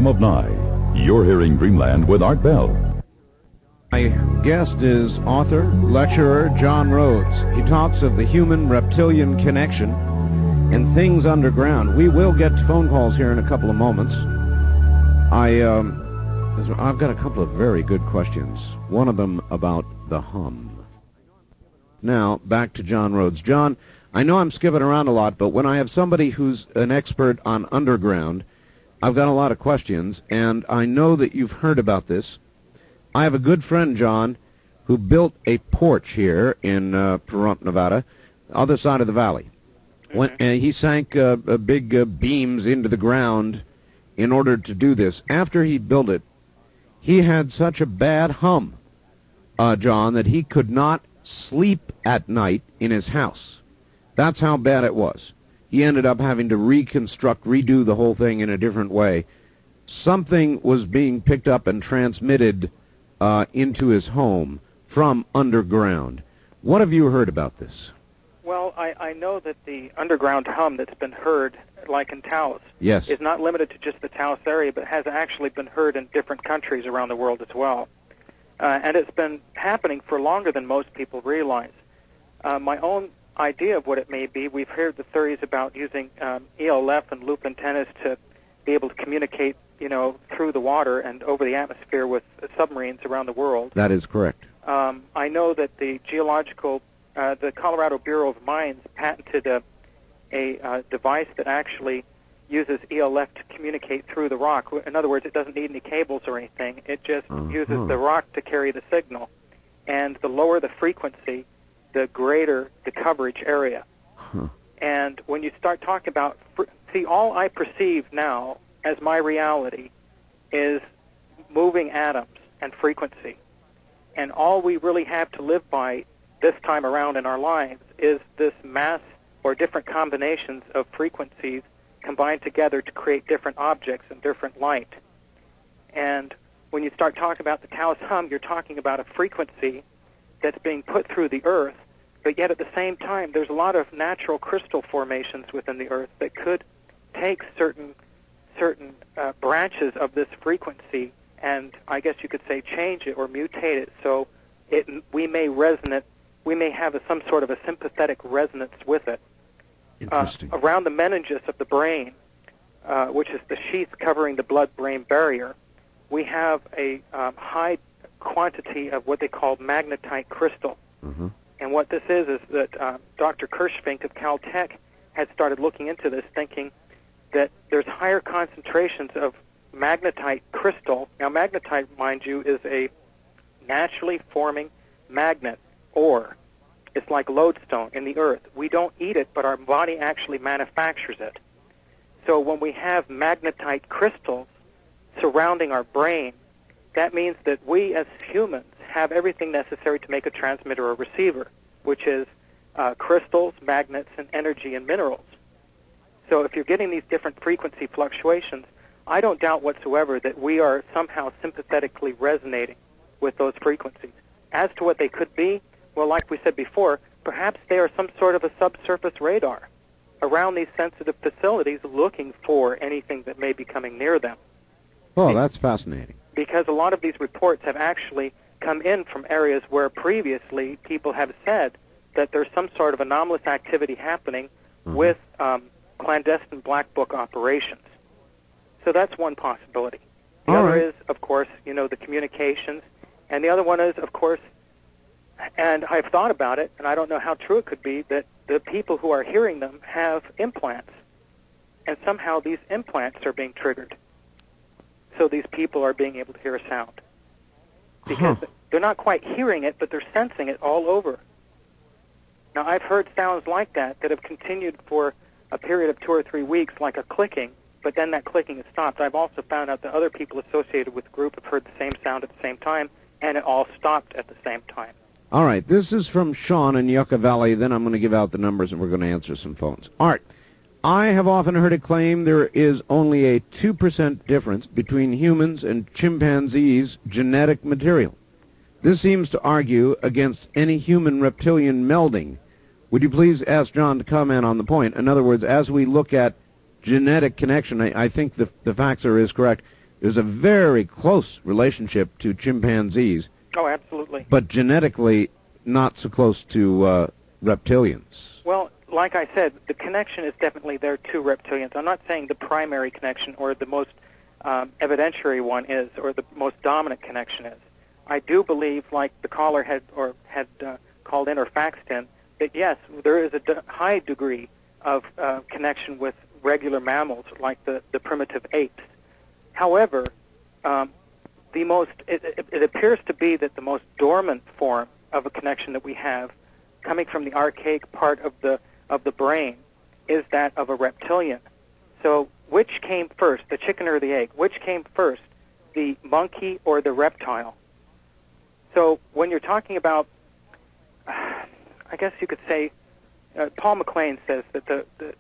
Of Nye, you're hearing Dreamland with Art Bell. My guest is author, lecturer John Rhodes. He talks of the human-reptilian connection and things underground. We will get to phone calls here in a couple of moments. I, um, I've got a couple of very good questions. One of them about the hum. Now, back to John Rhodes. John, I know I'm skipping around a lot, but when I have somebody who's an expert on underground, I've got a lot of questions, and I know that you've heard about this. I have a good friend, John, who built a porch here in uh, Pahrump, Nevada, other side of the valley. When, and he sank uh, uh, big uh, beams into the ground in order to do this. After he built it, he had such a bad hum, uh, John, that he could not sleep at night in his house. That's how bad it was. He ended up having to reconstruct, redo the whole thing in a different way. Something was being picked up and transmitted uh, into his home from underground. What have you heard about this? Well, I, I know that the underground hum that's been heard, like in Taos, Yes. is not limited to just the Taos area, but has actually been heard in different countries around the world as well. Uh, and it's been happening for longer than most people realize. Uh, my own idea of what it may be, we've heard the theories about using um, ELF and loop antennas to be able to communicate, you know, through the water and over the atmosphere with submarines around the world. That is correct. Um, I know that the geological, uh, the Colorado Bureau of Mines patented a, a uh, device that actually uses ELF to communicate through the rock. In other words, it doesn't need any cables or anything. It just Uh-huh. uses the rock to carry the signal. And the lower the frequency, the greater the coverage area. Huh. And when you start talking about, see, all I perceive now as my reality is moving atoms and frequency. And all we really have to live by this time around in our lives is this mass or different combinations of frequencies combined together to create different objects and different light. And when you start talking about the Taos hum, you're talking about a frequency that's being put through the earth, but yet at the same time, there's a lot of natural crystal formations within the earth that could take certain certain uh, branches of this frequency and I guess you could say change it or mutate it so it we may resonate we may have a, some sort of a sympathetic resonance with it uh, Interesting. around the meninges of the brain, uh, which is the sheath covering the blood-brain barrier, we have a um, high quantity of what they call magnetite crystal. Mhm. And what this is is that uh, Dr. Kirschvink of Caltech had started looking into this, thinking that there's higher concentrations of magnetite crystal. Now, magnetite, mind you, is a naturally forming magnet ore. It's like lodestone in the earth. We don't eat it, but our body actually manufactures it. So when we have magnetite crystals surrounding our brain, that means that we as humans have everything necessary to make a transmitter or receiver, which is uh, crystals, magnets, and energy and minerals. So if you're getting these different frequency fluctuations, I don't doubt whatsoever that we are somehow sympathetically resonating with those frequencies. As to what they could be, well, like we said before, perhaps they are some sort of a subsurface radar around these sensitive facilities looking for anything that may be coming near them. Oh, that's fascinating. Because a lot of these reports have actually come in from areas where previously people have said that there's some sort of anomalous activity happening Mhm. with um, clandestine black book operations. So that's one possibility. The All other right. is, of course, you know, the communications, and the other one is, of course, and I've thought about it, and I don't know how true it could be, that the people who are hearing them have implants, and somehow these implants are being triggered. So these people are being able to hear a sound. Because Huh. they're not quite hearing it, but they're sensing it all over. Now, I've heard sounds like that that have continued for a period of two or three weeks, like a clicking, but then that clicking has stopped. I've also found out that other people associated with the group have heard the same sound at the same time, and it all stopped at the same time. All right, this is from Sean in Yucca Valley. Then I'm going to give out the numbers and we're going to answer some phones. Art, I have often heard it claimed there is only a 2% difference between humans and chimpanzees' genetic material. This seems to argue against any human-reptilian melding. Would you please ask John to comment on the point? In other words, as we look at genetic connection, I, I think the, the facts are is correct. There's a very close relationship to chimpanzees Oh, absolutely. but genetically not so close to uh, reptilians. Well, like I said, the connection is definitely there to reptilians. I'm not saying the primary connection or the most um, evidentiary one is, or the most dominant connection is. I do believe, like the caller had or had uh, called in or faxed in, that yes, there is a high degree of uh, connection with regular mammals, like the, the primitive apes. However, um, the most it, it, it appears to be that the most dormant form of a connection that we have, coming from the archaic part of the of the brain, is that of a reptilian. So, which came first, the chicken or the egg? Which came first, the monkey or the reptile? So, when you're talking about, I guess you could say, uh, Paul MacLean says that the, the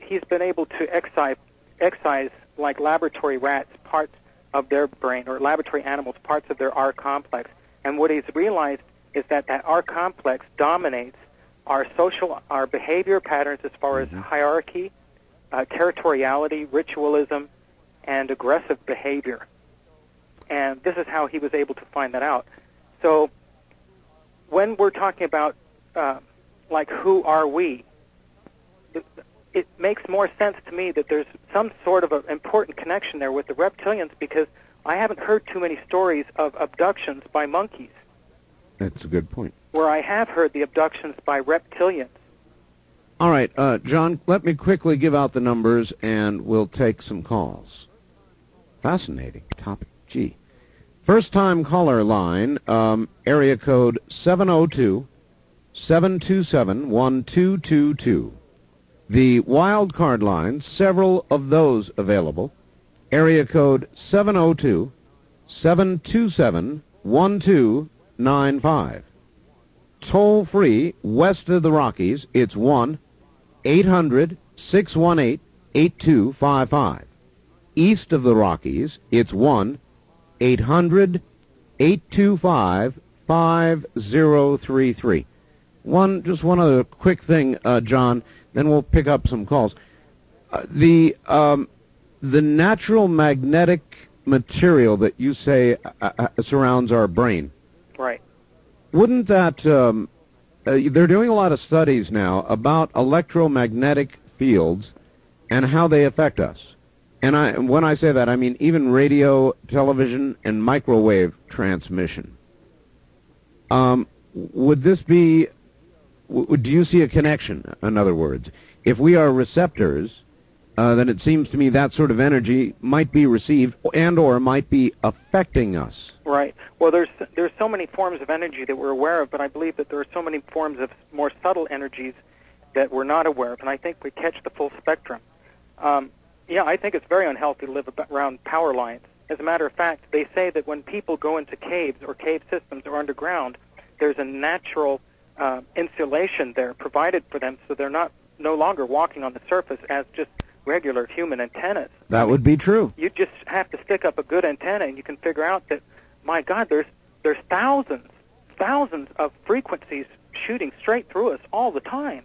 he's been able to excise excise like laboratory rats parts of their brain or laboratory animals parts of their R complex. And what he's realized is that that R complex dominates our social, our behavior patterns as far as hierarchy, uh, territoriality, ritualism, and aggressive behavior. And this is how he was able to find that out. So when we're talking about uh, like who are we, it makes more sense to me that there's some sort of an important connection there with the reptilians because I haven't heard too many stories of abductions by monkeys, That's a good point. Where I have heard the abductions by reptilians. All right, uh, John, let me quickly give out the numbers and we'll take some calls. Fascinating topic. Gee. First time caller line, um, area code 702 727 1222. The wild card line, several of those available. Area code 702 727 1295. Toll free west of the Rockies, it's 1 800 618 8255. East of the Rockies, it's 1 800 825 5033. One, just one other quick thing, uh, John, then we'll pick up some calls. Uh, the, um, the natural magnetic material that you say uh, uh, surrounds our brain, Right. Wouldn't that, um, uh, they're doing a lot of studies now about electromagnetic fields and how they affect us. And I, when I say that, I mean even radio, television, and microwave transmission. Um, would this be, do you see a connection, in other words? If we are receptors, uh, then it seems to me that sort of energy might be received and or might be affecting us. Right. Well, there's there's so many forms of energy that we're aware of, but I believe that there are so many forms of more subtle energies that we're not aware of, and I think we catch the full spectrum. Um, yeah, I think it's very unhealthy to live around power lines. As a matter of fact, they say that when people go into caves or cave systems or underground, there's a natural uh, insulation there provided for them, so they're not no longer walking on the surface as just regular human antennas. That would be true. you just have to stick up a good antenna and you can figure out that my god there's there's thousands thousands of frequencies shooting straight through us all the time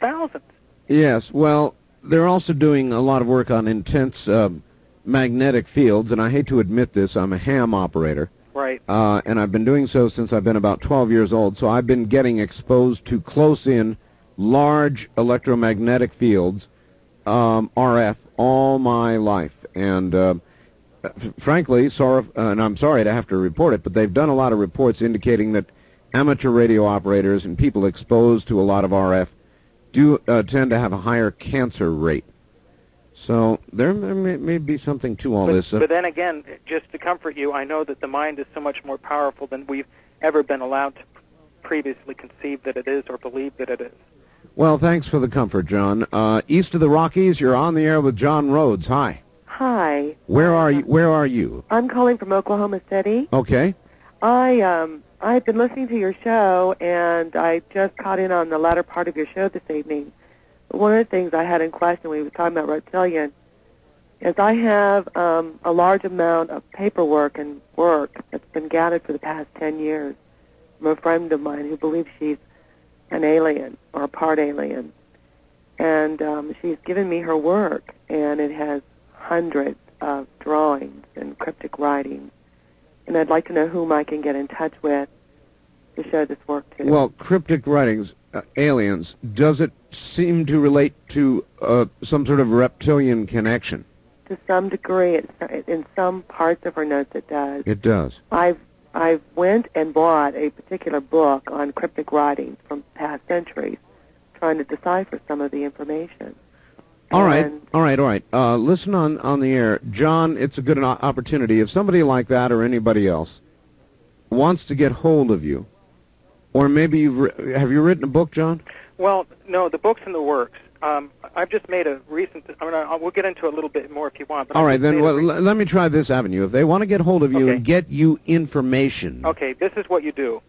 thousands Yes, well, they're also doing a lot of work on intense um, magnetic fields, and I hate to admit this, I'm a ham operator, right uh, and I've been doing so since I've been about 12 years old, so I've been getting exposed to close-in, large electromagnetic fields, um, RF, all my life. And uh, frankly, sorry, uh, and I'm sorry to have to report it, but they've done a lot of reports indicating that amateur radio operators and people exposed to a lot of RF do uh, tend to have a higher cancer rate. So there, may, may be something to all but, this. Uh, but then again just to comfort you i know that the mind is so much more powerful than we've ever been allowed to previously conceive that it is or believe that it is well, thanks for the comfort, John. Uh, east of the Rockies, you're on the air with John Rhodes. Hi. Hi. Where are you? Where are you? I'm calling from Oklahoma City. Okay. I um I've been listening to your show and I just caught in on the latter part of your show this evening. One of the things I had in question when we were talking about reptilian is I have um, a large amount of paperwork and work that's been gathered for the past 10 years from a friend of mine who believes she's an alien or a part alien. And um, she's given me her work, and it has hundreds of drawings and cryptic writings and I'd like to know whom I can get in touch with to show this work to. Well, cryptic writings, uh, aliens, does it seem to relate to uh, some sort of reptilian connection? to some degree, it's, in some parts of her notes, it does. It does. I've I went and bought a particular book on cryptic writings from past centuries, trying to decipher some of the information. All right, all right, all right. Uh, listen on, on the air. John, it's a good o- opportunity. If somebody like that or anybody else wants to get hold of you, or maybe you've ri- have you written a book, John? Well, no, the book's in the works. Um, I've just made a recent. I mean, I, we'll get into it a little bit more if you want. But All I've right, then well, re- l- let me try this avenue. If they want to get hold of you Okay. and get you information, Okay, this is what you do.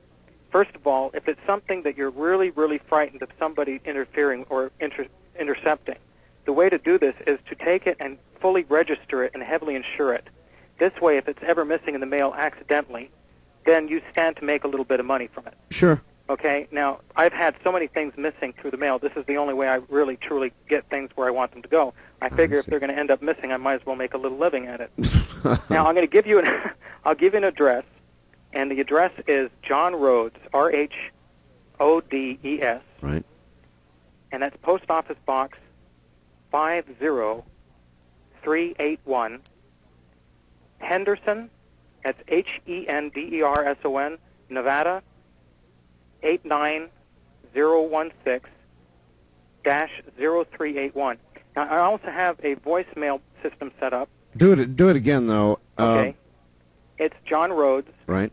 First of all, if it's something that you're really, really frightened of somebody interfering or inter- intercepting, the way to do this is to take it and fully register it and heavily insure it. This way, if it's ever missing in the mail accidentally, then you stand to make a little bit of money from it. sure. Okay. Now, I've had so many things missing through the mail. This is the only way I really, truly get things where I want them to go. I figure if they're going to end up missing, I might as well make a little living at it. now, I'm going to give you an, I'll give you an address, and the address is John Rhodes, R H O D E S, right. and that's Post Office Box five zero three eight one, Henderson. That's H E N D E R S O N, Nevada. 89016 dash 0381. Now, I also have a voicemail system set up. Do it. Do it again, though. Uh, Okay. it's John Rhodes, right.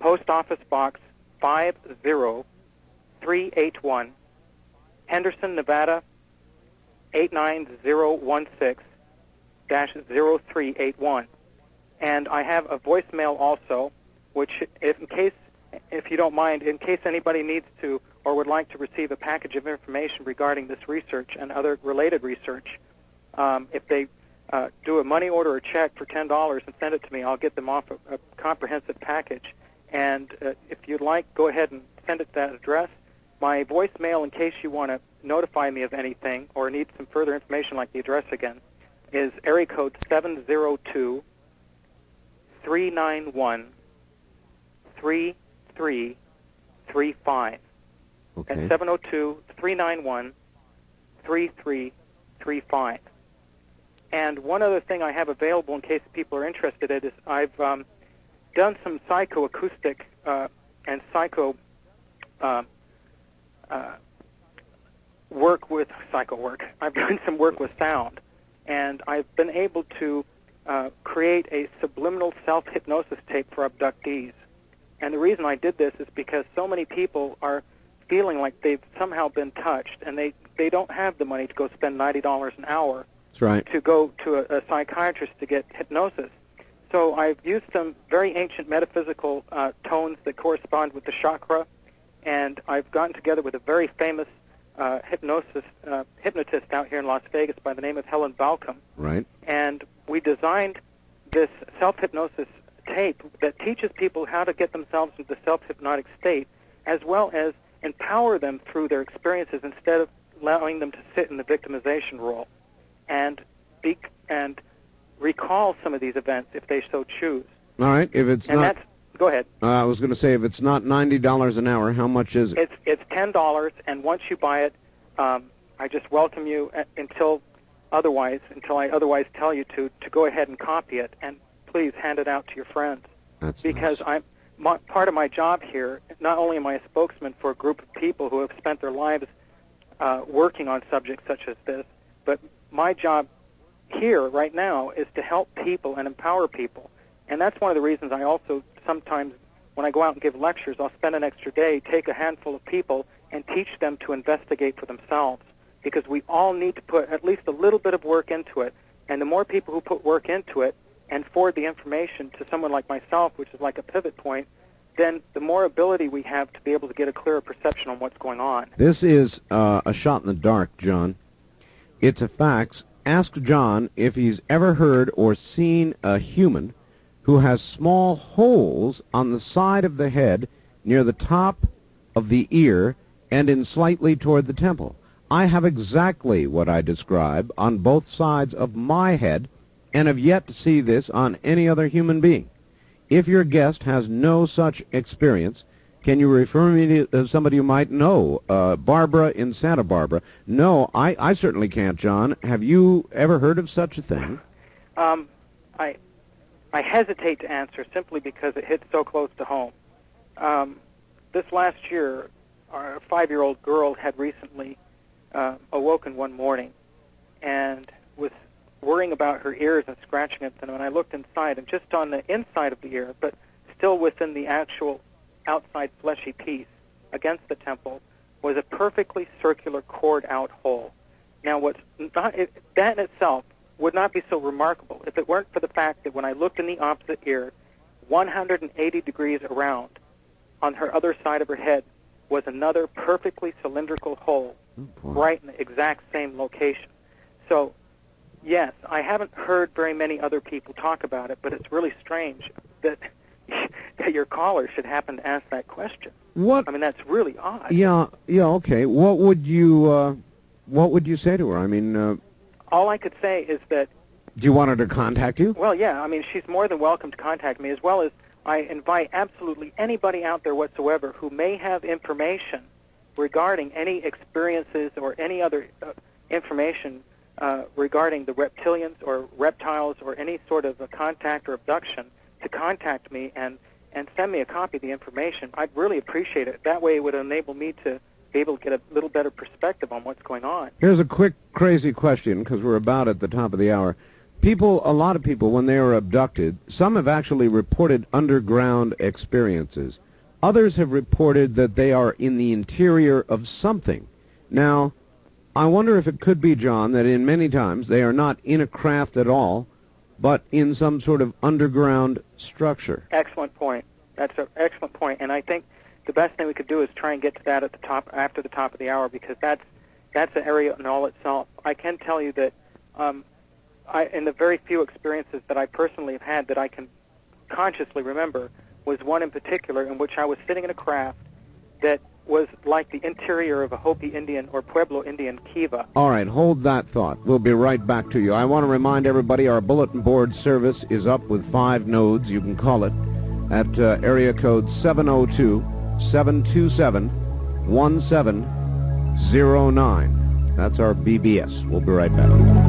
Post Office Box 50381, Henderson, Nevada 89016 dash 0381. And I have a voicemail also, which, if in case, if you don't mind, in case anybody needs to or would like to receive a package of information regarding this research and other related research, um, if they uh, do a money order or check for ten dollars and send it to me, I'll get them off a, a comprehensive package. And uh, if you'd like, go ahead and send it to that address. My voicemail, in case you want to notify me of anything or need some further information, like the address again, is area code seven zero two three nine one three three three five. Okay. At 702-391-3335. And one other thing I have available in case people are interested in is I've um, done some psychoacoustic uh, and psycho uh, uh, work with psycho work. I've done some work with sound, and I've been able to uh, create a subliminal self-hypnosis tape for abductees. And the reason I did this is because so many people are feeling like they've somehow been touched, and they, they don't have the money to go spend $90 an hour That's right. to go to a, a psychiatrist to get hypnosis. So I've used some very ancient metaphysical uh, tones that correspond with the chakra, and I've gotten together with a very famous uh, hypnosis uh, hypnotist out here in Las Vegas by the name of Helen Balcom, Right. and we designed this self-hypnosis tape that teaches people how to get themselves into the self-hypnotic state, as well as empower them through their experiences instead of allowing them to sit in the victimization role, and be, and recall some of these events if they so choose. All right. If it's And not, that's go ahead. uh, I was going to say, if it's not ninety dollars an hour, how much is it? It's it's ten dollars, and once you buy it, um, I just welcome you uh, until otherwise until I otherwise tell you to to go ahead and copy it, and please hand it out to your friends That's because nice. I'm my, part of my job here. Not only am I a spokesman for a group of people who have spent their lives uh, working on subjects such as this, but my job here right now is to help people and empower people. And that's one of the reasons I also sometimes, when I go out and give lectures, I'll spend an extra day, take a handful of people, and teach them to investigate for themselves. Because we all need to put at least a little bit of work into it. And the more people who put work into it and forward the information to someone like myself, which is like a pivot point, then the more ability we have to be able to get a clearer perception on what's going on. This is uh, a shot in the dark, John. It's a fax. Ask John if he's ever heard or seen a human who has small holes on the side of the head near the top of the ear and in slightly toward the temple. I have exactly what I describe on both sides of my head and have yet to see this on any other human being. If your guest has no such experience, can you refer me to uh, somebody you might know? Uh, Barbara in Santa Barbara. No, I, I certainly can't, John. Have you ever heard of such a thing? Um, I I hesitate to answer simply because it hits so close to home. Um, this last year, our five-year-old girl had recently uh, awoken one morning and was worrying about her ears and scratching at them. And I looked inside, and just on the inside of the ear, but still within the actual outside fleshy piece against the temple, was a perfectly circular cored out hole. Now, what's not, it, that in itself would not be so remarkable if it weren't for the fact that when I looked in the opposite ear, 180 degrees around, on her other side of her head, was another perfectly cylindrical hole, oh, right in the exact same location. So, yes, I haven't heard very many other people talk about it, but it's really strange that that your caller should happen to ask that question. What? I mean, that's really odd. Yeah, yeah, okay. What would you, uh, what would you say to her? I mean, uh, All I could say is that do you want her to contact you? Well, yeah. I mean, she's more than welcome to contact me, as well as I invite absolutely anybody out there whatsoever who may have information regarding any experiences or any other uh, information uh, regarding the reptilians or reptiles or any sort of a contact or abduction to contact me and, and send me a copy of the information. I'd really appreciate it. That way it would enable me to be able to get a little better perspective on what's going on. Here's a quick, crazy question, because we're about at the top of the hour. People, a lot of people, when they are abducted, some have actually reported underground experiences. Others have reported that they are in the interior of something. Now, I wonder if it could be, John, that in many times they are not in a craft at all, but in some sort of underground structure. Excellent point. That's an excellent point, and I think the best thing we could do is try and get to that at the top after the top of the hour because that's that's an area in all itself. I can tell you that um, I, in the very few experiences that I personally have had that I can consciously remember was one in particular in which I was sitting in a craft that was like the interior of a Hopi Indian or Pueblo Indian kiva. All right, hold that thought. We'll be right back to you. I want to remind everybody our bulletin board service is up with five nodes. You can call it at uh, area code 702-727-1709. That's our BBS. We'll be right back.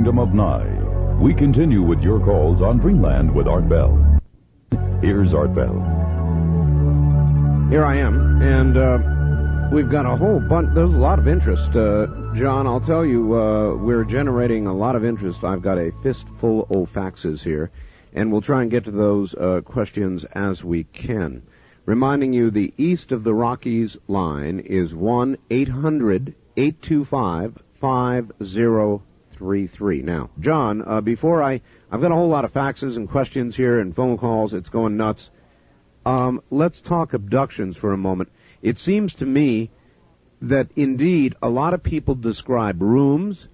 Kingdom of Nye, we continue with your calls on Dreamland with Art Bell. Here's Art Bell. Here I am, and uh, we've got a whole bunch. There's a lot of interest, uh, John. I'll tell you, uh, we're generating a lot of interest. I've got a fistful of faxes here, and we'll try and get to those uh, questions as we can. Reminding you, the east of the Rockies line is one eight hundred eight two five five zero three three. Now, John, uh, before I, I've got a whole lot of faxes and questions here and phone calls. It's going nuts. Um, let's talk abductions for a moment. It seems to me that indeed a lot of people describe rooms,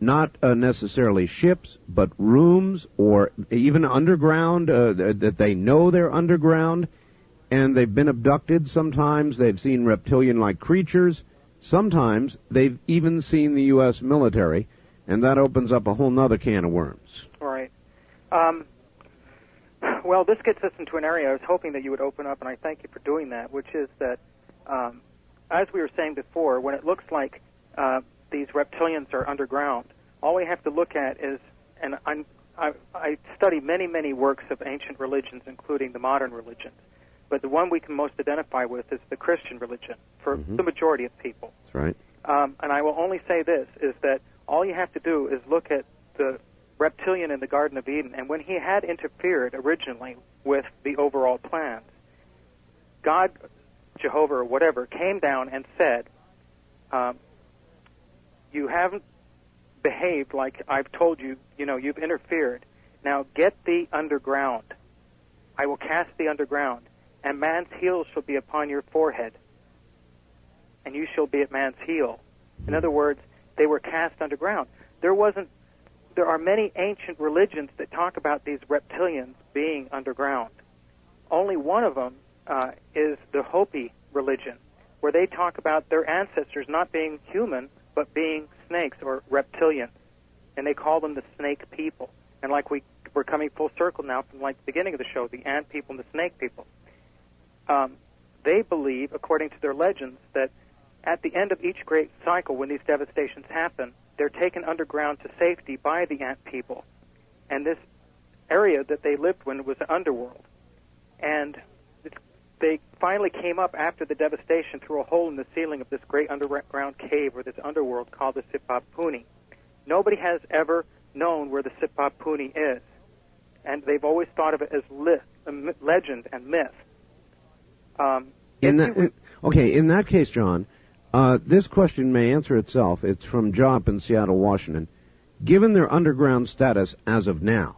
not uh, necessarily ships, but rooms or even underground, uh, that they know they're underground and they've been abducted. Sometimes they've seen reptilian like creatures. Sometimes they've even seen the U.S. military, and that opens up a whole nother can of worms. All right. Um, well, this gets us into an area I was hoping that you would open up, and I thank you for doing that, which is that, um, as we were saying before, when it looks like uh, these reptilians are underground, all we have to look at is, and I'm, I, I study many, many works of ancient religions, including the modern religions, but the one we can most identify with is the Christian religion for Mhm. the majority of people. That's right. Um, and I will only say this: is that all you have to do is look at the reptilian in the Garden of Eden, and when he had interfered originally with the overall plans, God, Jehovah, or whatever, came down and said, um, "You haven't behaved like I've told you. You know, you've interfered. Now get thee underground. I will cast thee underground, and man's heel shall be upon your forehead." and you shall be at man's heel. In other words, they were cast underground. There wasn't there are many ancient religions that talk about these reptilians being underground. Only one of them uh, is the Hopi religion, where they talk about their ancestors not being human, but being snakes or reptilians. And they call them the snake people. And like we, we're coming full circle now from like the beginning of the show, the ant people and the snake people. Um, they believe, according to their legends, that at the end of each great cycle, when these devastations happen, they're taken underground to safety by the ant people. And this area that they lived in was the underworld. And they finally came up after the devastation through a hole in the ceiling of this great underground cave or this underworld called the Sipapuni. Nobody has ever known where the Sipapuni is. And they've always thought of it as li- legend and myth. Um, in that, okay, in that case, John, uh, this question may answer itself. It's from Job in Seattle, Washington. Given their underground status as of now,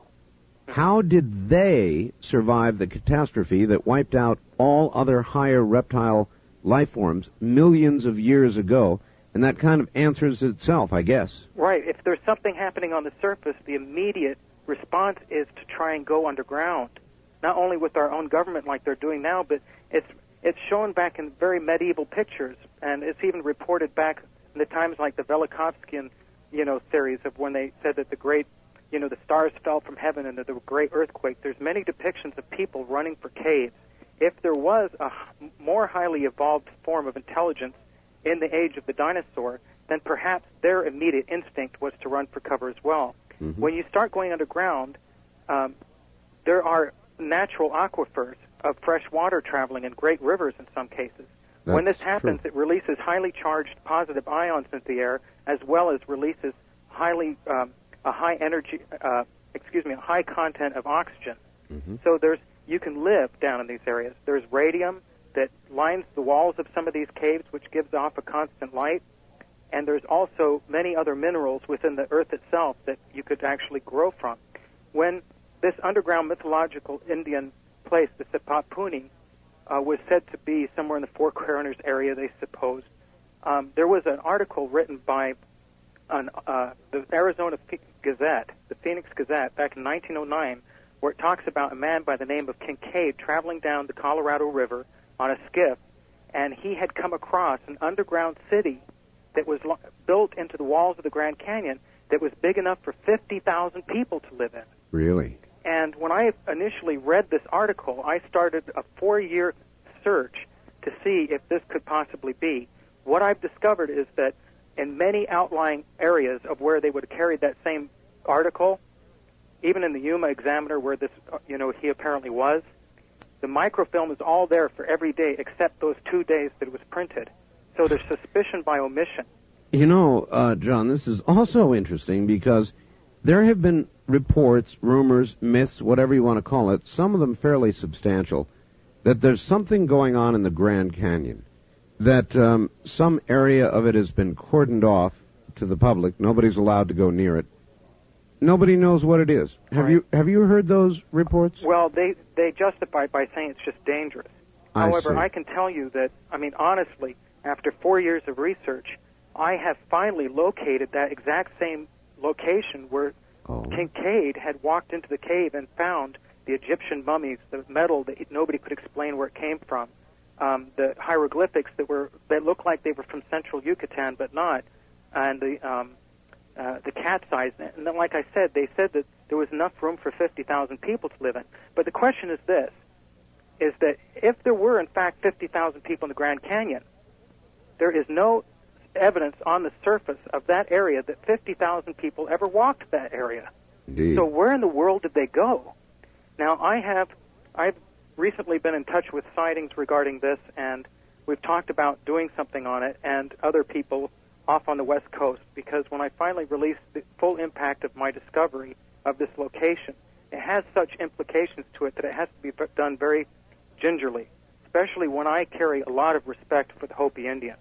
how did they survive the catastrophe that wiped out all other higher reptile life forms millions of years ago? And that kind of answers itself, I guess. Right. If there's something happening on the surface, the immediate response is to try and go underground. Not only with our own government like they're doing now, but it's it's shown back in very medieval pictures, and it's even reported back in the times like the Velikovskian, you know, series of when they said that the great, you know, the stars fell from heaven and there the great earthquake. There's many depictions of people running for caves. If there was a more highly evolved form of intelligence in the age of the dinosaur, then perhaps their immediate instinct was to run for cover as well. Mm-hmm. When you start going underground, um, there are natural aquifers of fresh water traveling in great rivers in some cases. That's when this happens, true. it releases highly charged positive ions into the air, as well as releases highly um, a high energy, uh, excuse me, a high content of oxygen. Mm-hmm. So there's you can live down in these areas. There's radium that lines the walls of some of these caves, which gives off a constant light. And there's also many other minerals within the earth itself that you could actually grow from. When this underground mythological Indian place, the Sipapuni, uh, was said to be somewhere in the Four Corners area, they supposed. Um, there was an article written by an, uh, the Arizona Gazette, the Phoenix Gazette, back in 1909, where it talks about a man by the name of Kincaid traveling down the Colorado River on a skiff, and he had come across an underground city that was lo- built into the walls of the Grand Canyon that was big enough for 50,000 people to live in. Really? And when I initially read this article, I started a four year search to see if this could possibly be. What I've discovered is that in many outlying areas of where they would have carried that same article, even in the Yuma Examiner, where this, you know, he apparently was, the microfilm is all there for every day except those two days that it was printed. So there's suspicion by omission. You know, uh, John, this is also interesting because there have been reports, rumors, myths, whatever you want to call it, some of them fairly substantial, that there's something going on in the Grand Canyon, that um, some area of it has been cordoned off to the public. Nobody's allowed to go near it. Nobody knows what it is. Have right. you have you heard those reports? Well, they they justify it by saying it's just dangerous. I However, see. I can tell you that I mean honestly, after four years of research, I have finally located that exact same location where oh. Kincaid had walked into the cave and found the Egyptian mummies, the metal that nobody could explain where it came from, um, the hieroglyphics that were that looked like they were from central Yucatan but not, and the um, uh, the cat's eyes. And then, like I said, they said that there was enough room for 50,000 people to live in. But the question is this: is that if there were in fact 50,000 people in the Grand Canyon, there is no evidence on the surface of that area that 50,000 people ever walked that area. Indeed. So where in the world did they go? Now I have I've recently been in touch with sightings regarding this and we've talked about doing something on it and other people off on the west coast because when I finally released the full impact of my discovery of this location, it has such implications to it that it has to be done very gingerly, especially when I carry a lot of respect for the Hopi Indians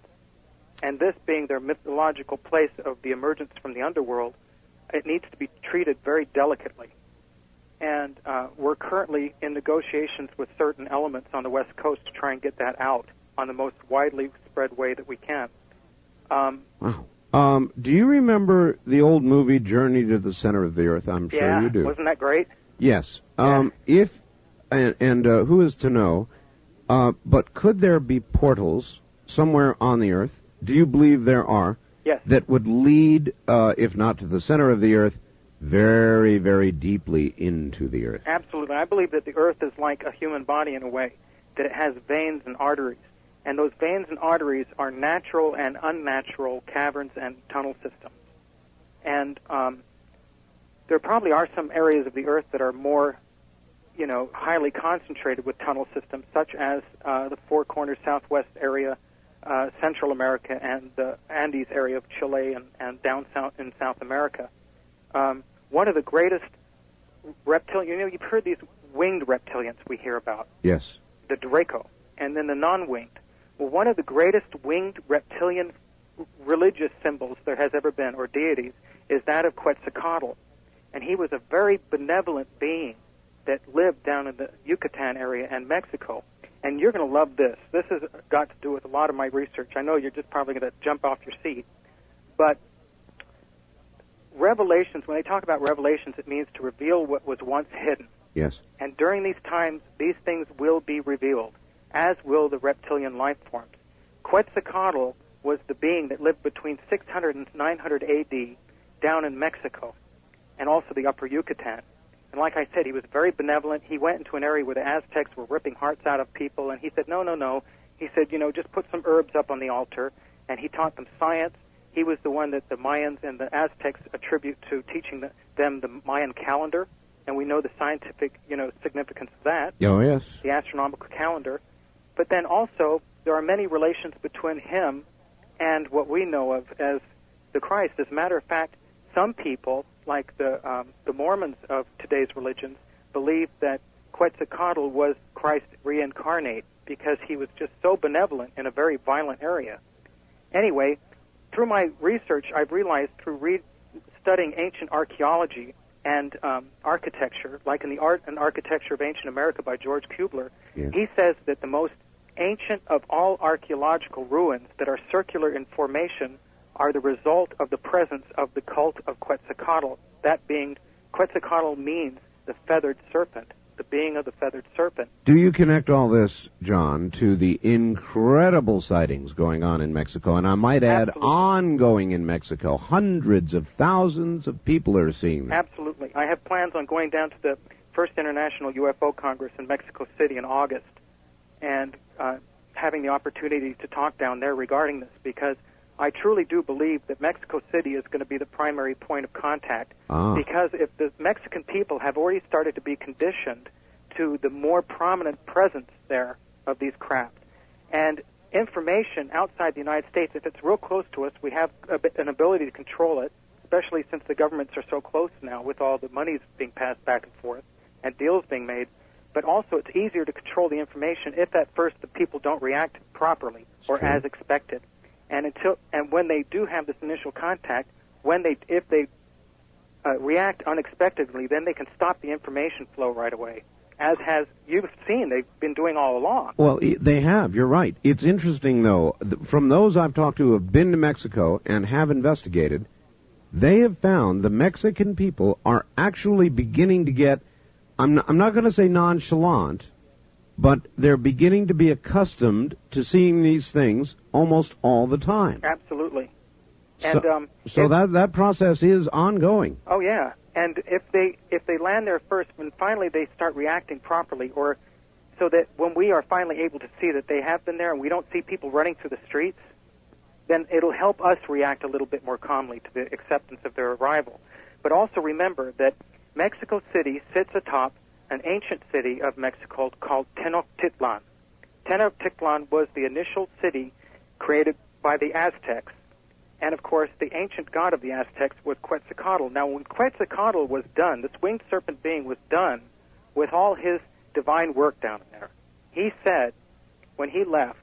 and this being their mythological place of the emergence from the underworld, it needs to be treated very delicately. And uh, we're currently in negotiations with certain elements on the West Coast to try and get that out on the most widely spread way that we can. Um, wow. Um, do you remember the old movie Journey to the Center of the Earth? I'm sure yeah, you do. wasn't that great? Yes. Um, If and, and uh, who is to know? Uh, but could there be portals somewhere on the Earth? Do you believe there are Yes. that would lead, uh, if not to the center of the Earth, very, very deeply into the Earth? Absolutely. I believe that the Earth is like a human body in a way, that it has veins and arteries. And those veins and arteries are natural and unnatural caverns and tunnel systems. And um, there probably are some areas of the Earth that are more, you know, highly concentrated with tunnel systems, such as uh, the Four Corners Southwest area, uh, Central America, and the Andes area of Chile and, and down south in South America. Um, one of the greatest reptilian, you know, you've heard these winged reptilians we hear about Yes. the Draco, and then the non-winged. Well, one of the greatest winged reptilian religious symbols there has ever been, or deities, is that of Quetzalcoatl. And he was a very benevolent being that lived down in the Yucatan area and Mexico. And you're going to love this. This has got to do with a lot of my research. I know you're just probably going to jump off your seat. But revelations, when they talk about revelations, it means to reveal what was once hidden. Yes. And during these times, these things will be revealed, as will the reptilian life forms. Quetzalcoatl was the being that lived between 600 and 900 AD down in Mexico and also the upper Yucatan. And like I said, he was very benevolent. He went into an area where the Aztecs were ripping hearts out of people, and he said, no, no, no. He said, you know, just put some herbs up on the altar. And he taught them science. He was the one that the Mayans and the Aztecs attribute to teaching the, them the Mayan calendar. And we know the scientific, you know, significance of that Oh, yes. the astronomical calendar. But then also, there are many relations between him and what we know of as the Christ. As a matter of fact, some people, like the um, the Mormons of today's religions, believe that Quetzalcoatl was Christ reincarnate because he was just so benevolent in a very violent area. Anyway, through my research, I've realized through re- studying ancient archaeology and um, architecture, like in the Art and Architecture of Ancient America by George Kubler, Yeah. he says that the most ancient of all archaeological ruins that are circular in formation are the result of the presence of the cult of Quetzalcoatl. That being, Quetzalcoatl means the feathered serpent, the being of the feathered serpent. Do you connect all this, John, to the incredible sightings going on in Mexico? And I might add, Absolutely. ongoing in Mexico. Hundreds of thousands of people are seeing them. Absolutely. I have plans on going down to the first International UFO Congress in Mexico City in August and uh, having the opportunity to talk down there regarding this because I truly do believe that Mexico City is going to be the primary point of contact Ah. because if the Mexican people have already started to be conditioned to the more prominent presence there of these craft and information outside the United States, if it's real close to us, we have an ability to control it, especially since the governments are so close now with all the monies being passed back and forth and deals being made. But also, it's easier to control the information if at first the people don't react properly or as expected. And until and when they do have this initial contact, when they if they uh, react unexpectedly, then they can stop the information flow right away. As has you've seen, they've been doing all along. Well, they have. You're right. It's interesting, though. From those I've talked to who have been to Mexico and have investigated, they have found the Mexican people are actually beginning to get, I'm not, I'm not going to say nonchalant, but they're beginning to be accustomed to seeing these things almost all the time. Absolutely. And so um, so if- that, that process is ongoing. Oh yeah, and if they if they land there first, when finally they start reacting properly, or so that when we are finally able to see that they have been there, and we don't see people running through the streets, then it'll help us react a little bit more calmly to the acceptance of their arrival. But also remember that Mexico City sits atop an ancient city of Mexico called Tenochtitlan. Tenochtitlan was the initial city created by the Aztecs. And of course, the ancient god of the Aztecs was Quetzalcoatl. Now, when Quetzalcoatl was done, this winged serpent being was done with all his divine work down there. He said, when he left,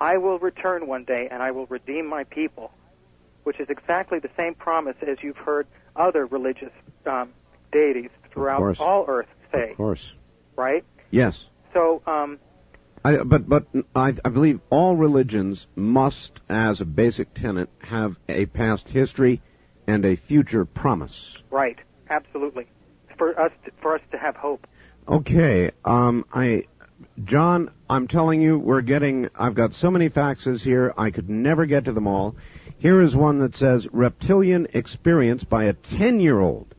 I will return one day and I will redeem my people, which is exactly the same promise as you've heard other religious um, deities throughout all earth say, Of course. right? Yes. So, um, I, but but I, I believe all religions must, as a basic tenet, have a past history and a future promise. Right. Absolutely. For us, to, for us to have hope. Okay. Um, I, John, I'm telling you, we're getting. I've got so many faxes here, I could never get to them all. Here is one that says reptilian experience by a 10-year-old.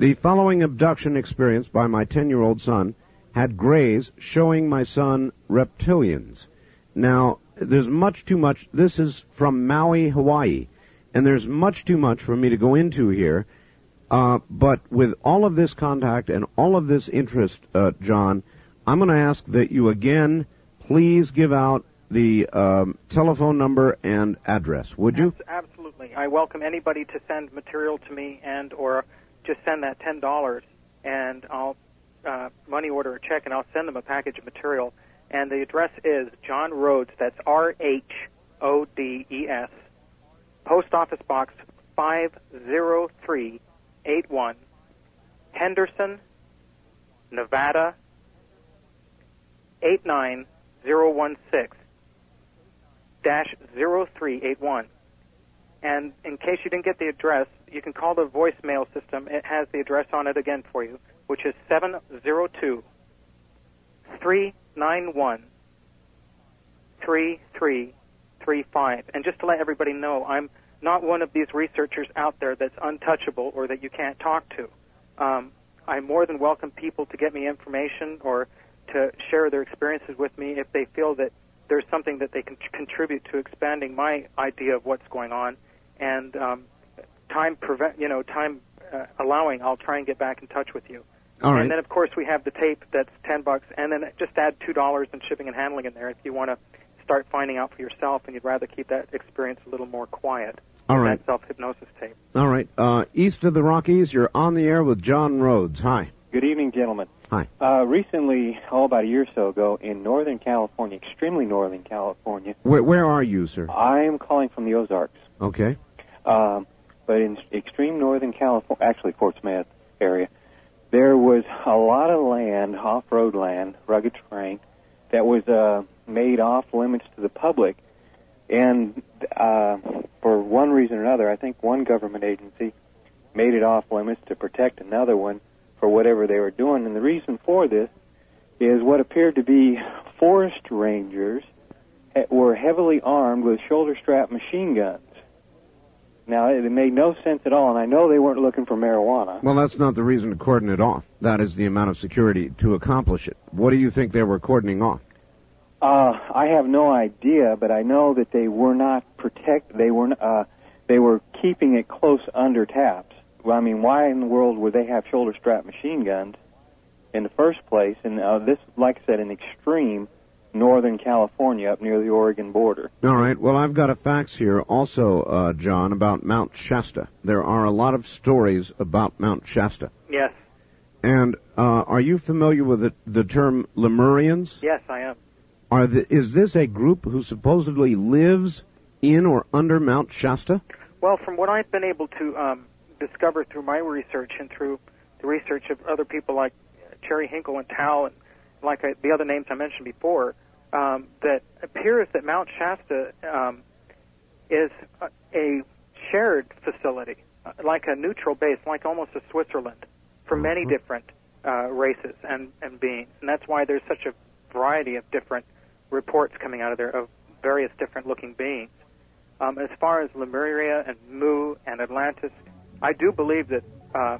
The following abduction experience by my 10-year-old son had grays showing my son reptilians. Now, there's much too much. This is from Maui, Hawaii, and there's much too much for me to go into here. Uh, but with all of this contact and all of this interest, uh, John, I'm going to ask that you again please give out the um, telephone number and address. Would you? Absolutely. I welcome anybody to send material to me and or just send that ten dollars, and I'll uh, money order a check, and I'll send them a package of material. And the address is John Rhodes. That's R H O D E S, Post Office Box five zero three eight one, Henderson, Nevada eight nine zero one six dash zero three eight one. And in case you didn't get the address, you can call the voicemail system. It has the address on it again for you, which is 702 391 3335. And just to let everybody know, I'm not one of these researchers out there that's untouchable or that you can't talk to. Um, I more than welcome people to get me information or to share their experiences with me if they feel that there's something that they can contribute to expanding my idea of what's going on. And um, time prevent, you know, time uh, allowing, I'll try and get back in touch with you. All right. And then, of course, we have the tape that's ten bucks, and then just add two dollars in shipping and handling in there if you want to start finding out for yourself, and you'd rather keep that experience a little more quiet. All right. That self hypnosis tape. All right. Uh, east of the Rockies, you're on the air with John Rhodes. Hi. Good evening, gentlemen. Hi. Uh, recently, oh, about a year or so ago, in Northern California, extremely Northern California, Where, where are you, sir? I am calling from the Ozarks, Okay. um, but in extreme Northern California, actually Fort Smith area, there was a lot of land, off-road land, rugged terrain, that was uh, made off limits to the public, and uh, for one reason or another, I think one government agency made it off limits to protect another one for whatever they were doing. And the reason for this is what appeared to be forest rangers were heavily armed with shoulder strap machine guns. Now, it made no sense at all, and I know they weren't looking for marijuana. Well, that's not the reason to cordon it off. That is the amount of security to accomplish it. What do you think they were cordoning off? Uh, I have no idea, but I know that they were not protect. They were uh, they were keeping it close under taps. Well, I mean, why in the world would they have shoulder strap machine guns in the first place? And uh, this, like I said, in extreme northern California, up near the Oregon border. All right. Well, I've got a fax here also, uh, John, about Mount Shasta. There are a lot of stories about Mount Shasta. Yes. And uh, are you familiar with the, the term Lemurians? Yes, I am. Are the, is this a group who supposedly lives in or under Mount Shasta? Well, from what I've been able to um, discover through my research and through the research of other people like Cherry Hinkle and Tal and like I, the other names I mentioned before, um, that appears that Mount Shasta um, is a, a shared facility, uh, like a neutral base, like almost a Switzerland, for many different uh, races and, and beings. And that's why there's such a variety of different reports coming out of there of various different looking beings. Um, as far as Lemuria and Mu and Atlantis, I do believe that, uh,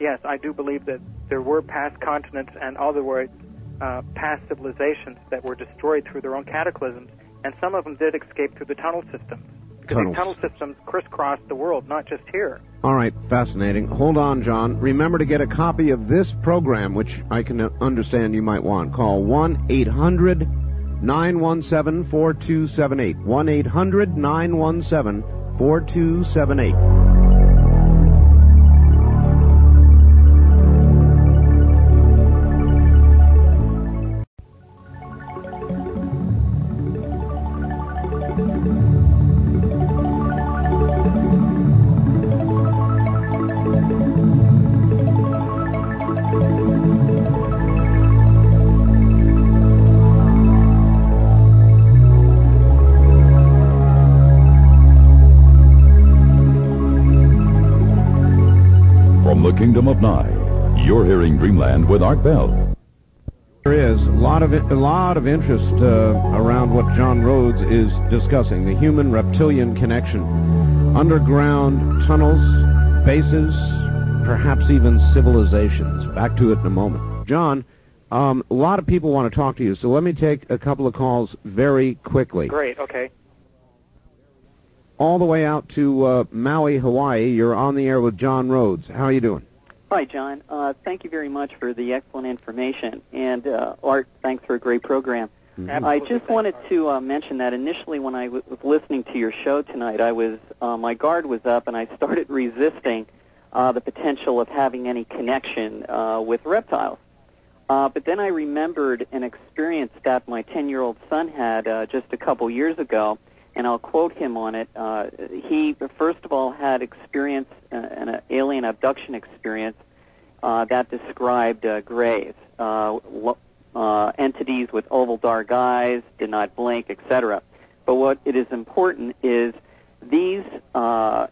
yes, I do believe that there were past continents and other words, uh, past civilizations that were destroyed through their own cataclysms, and some of them did escape through the tunnel systems. Because Tunnels. these tunnel systems crisscrossed the world, not just here. All right, fascinating. Hold on, John. Remember to get a copy of this program, which I can understand you might want. Call 1 800 917 4278. 1 800 917 4278. With Art Bell. There is a lot of a lot of interest uh, around what John Rhodes is discussing: the human-reptilian connection, underground tunnels, bases, perhaps even civilizations. Back to it in a moment. John, um, a lot of people want to talk to you, so let me take a couple of calls very quickly. Great. Okay. All the way out to uh, Maui, Hawaii. You're on the air with John Rhodes. How are you doing? Hi, John. Uh, thank you very much for the excellent information. And uh, Art, thanks for a great program. I just wanted to uh, mention that initially when I w- was listening to your show tonight, I was uh, my guard was up and I started resisting uh, the potential of having any connection uh, with reptiles. Uh, but then I remembered an experience that my 10-year-old son had uh, just a couple years ago, and I'll quote him on it. Uh, he, first of all, had experience, uh, an alien abduction experience uh, that described uh, grays, uh, uh, entities with oval dark eyes, did not blink, etc. But what it is important is these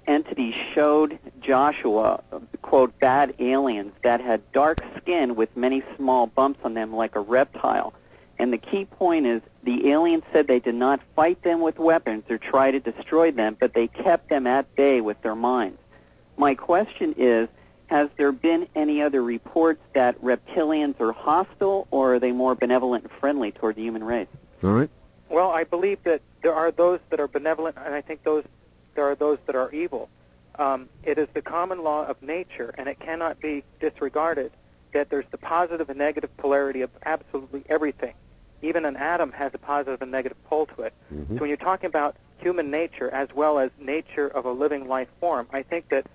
entities showed Joshua, quote, bad aliens that had dark skin with many small bumps on them like a reptile. And the key point is the aliens said they did not fight them with weapons or try to destroy them, but they kept them at bay with their minds. My question is, has there been any other reports that reptilians are hostile, or are they more benevolent and friendly toward the human race? All right. Well, I believe that there are those that are benevolent, and I think those there are those that are evil. Um, it is the common law of nature, and it cannot be disregarded that there's the positive and negative polarity of absolutely everything. Even an atom has a positive and negative pole to it. So when you're talking about human nature as well as nature of a living life form, I think that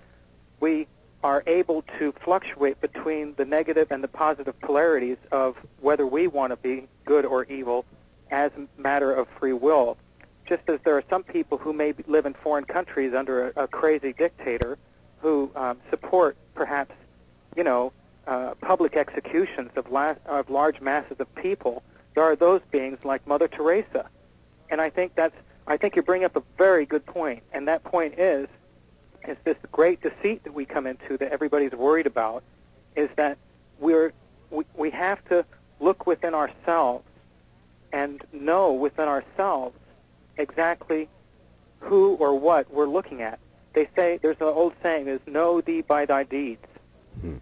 we are able to fluctuate between the negative and the positive polarities of whether we want to be good or evil as a matter of free will. Just as there are some people who may live in foreign countries under a, a crazy dictator who um, support perhaps, you know, uh, public executions of, la- of large masses of people, there are those beings like Mother Teresa. And I think that's, I think you bring up a very good point, and that point is, is this great deceit that we come into that everybody's worried about, is that we're, we, we have to look within ourselves and know within ourselves exactly who or what we're looking at. They say there's an old saying is know thee by thy deeds. Hmm.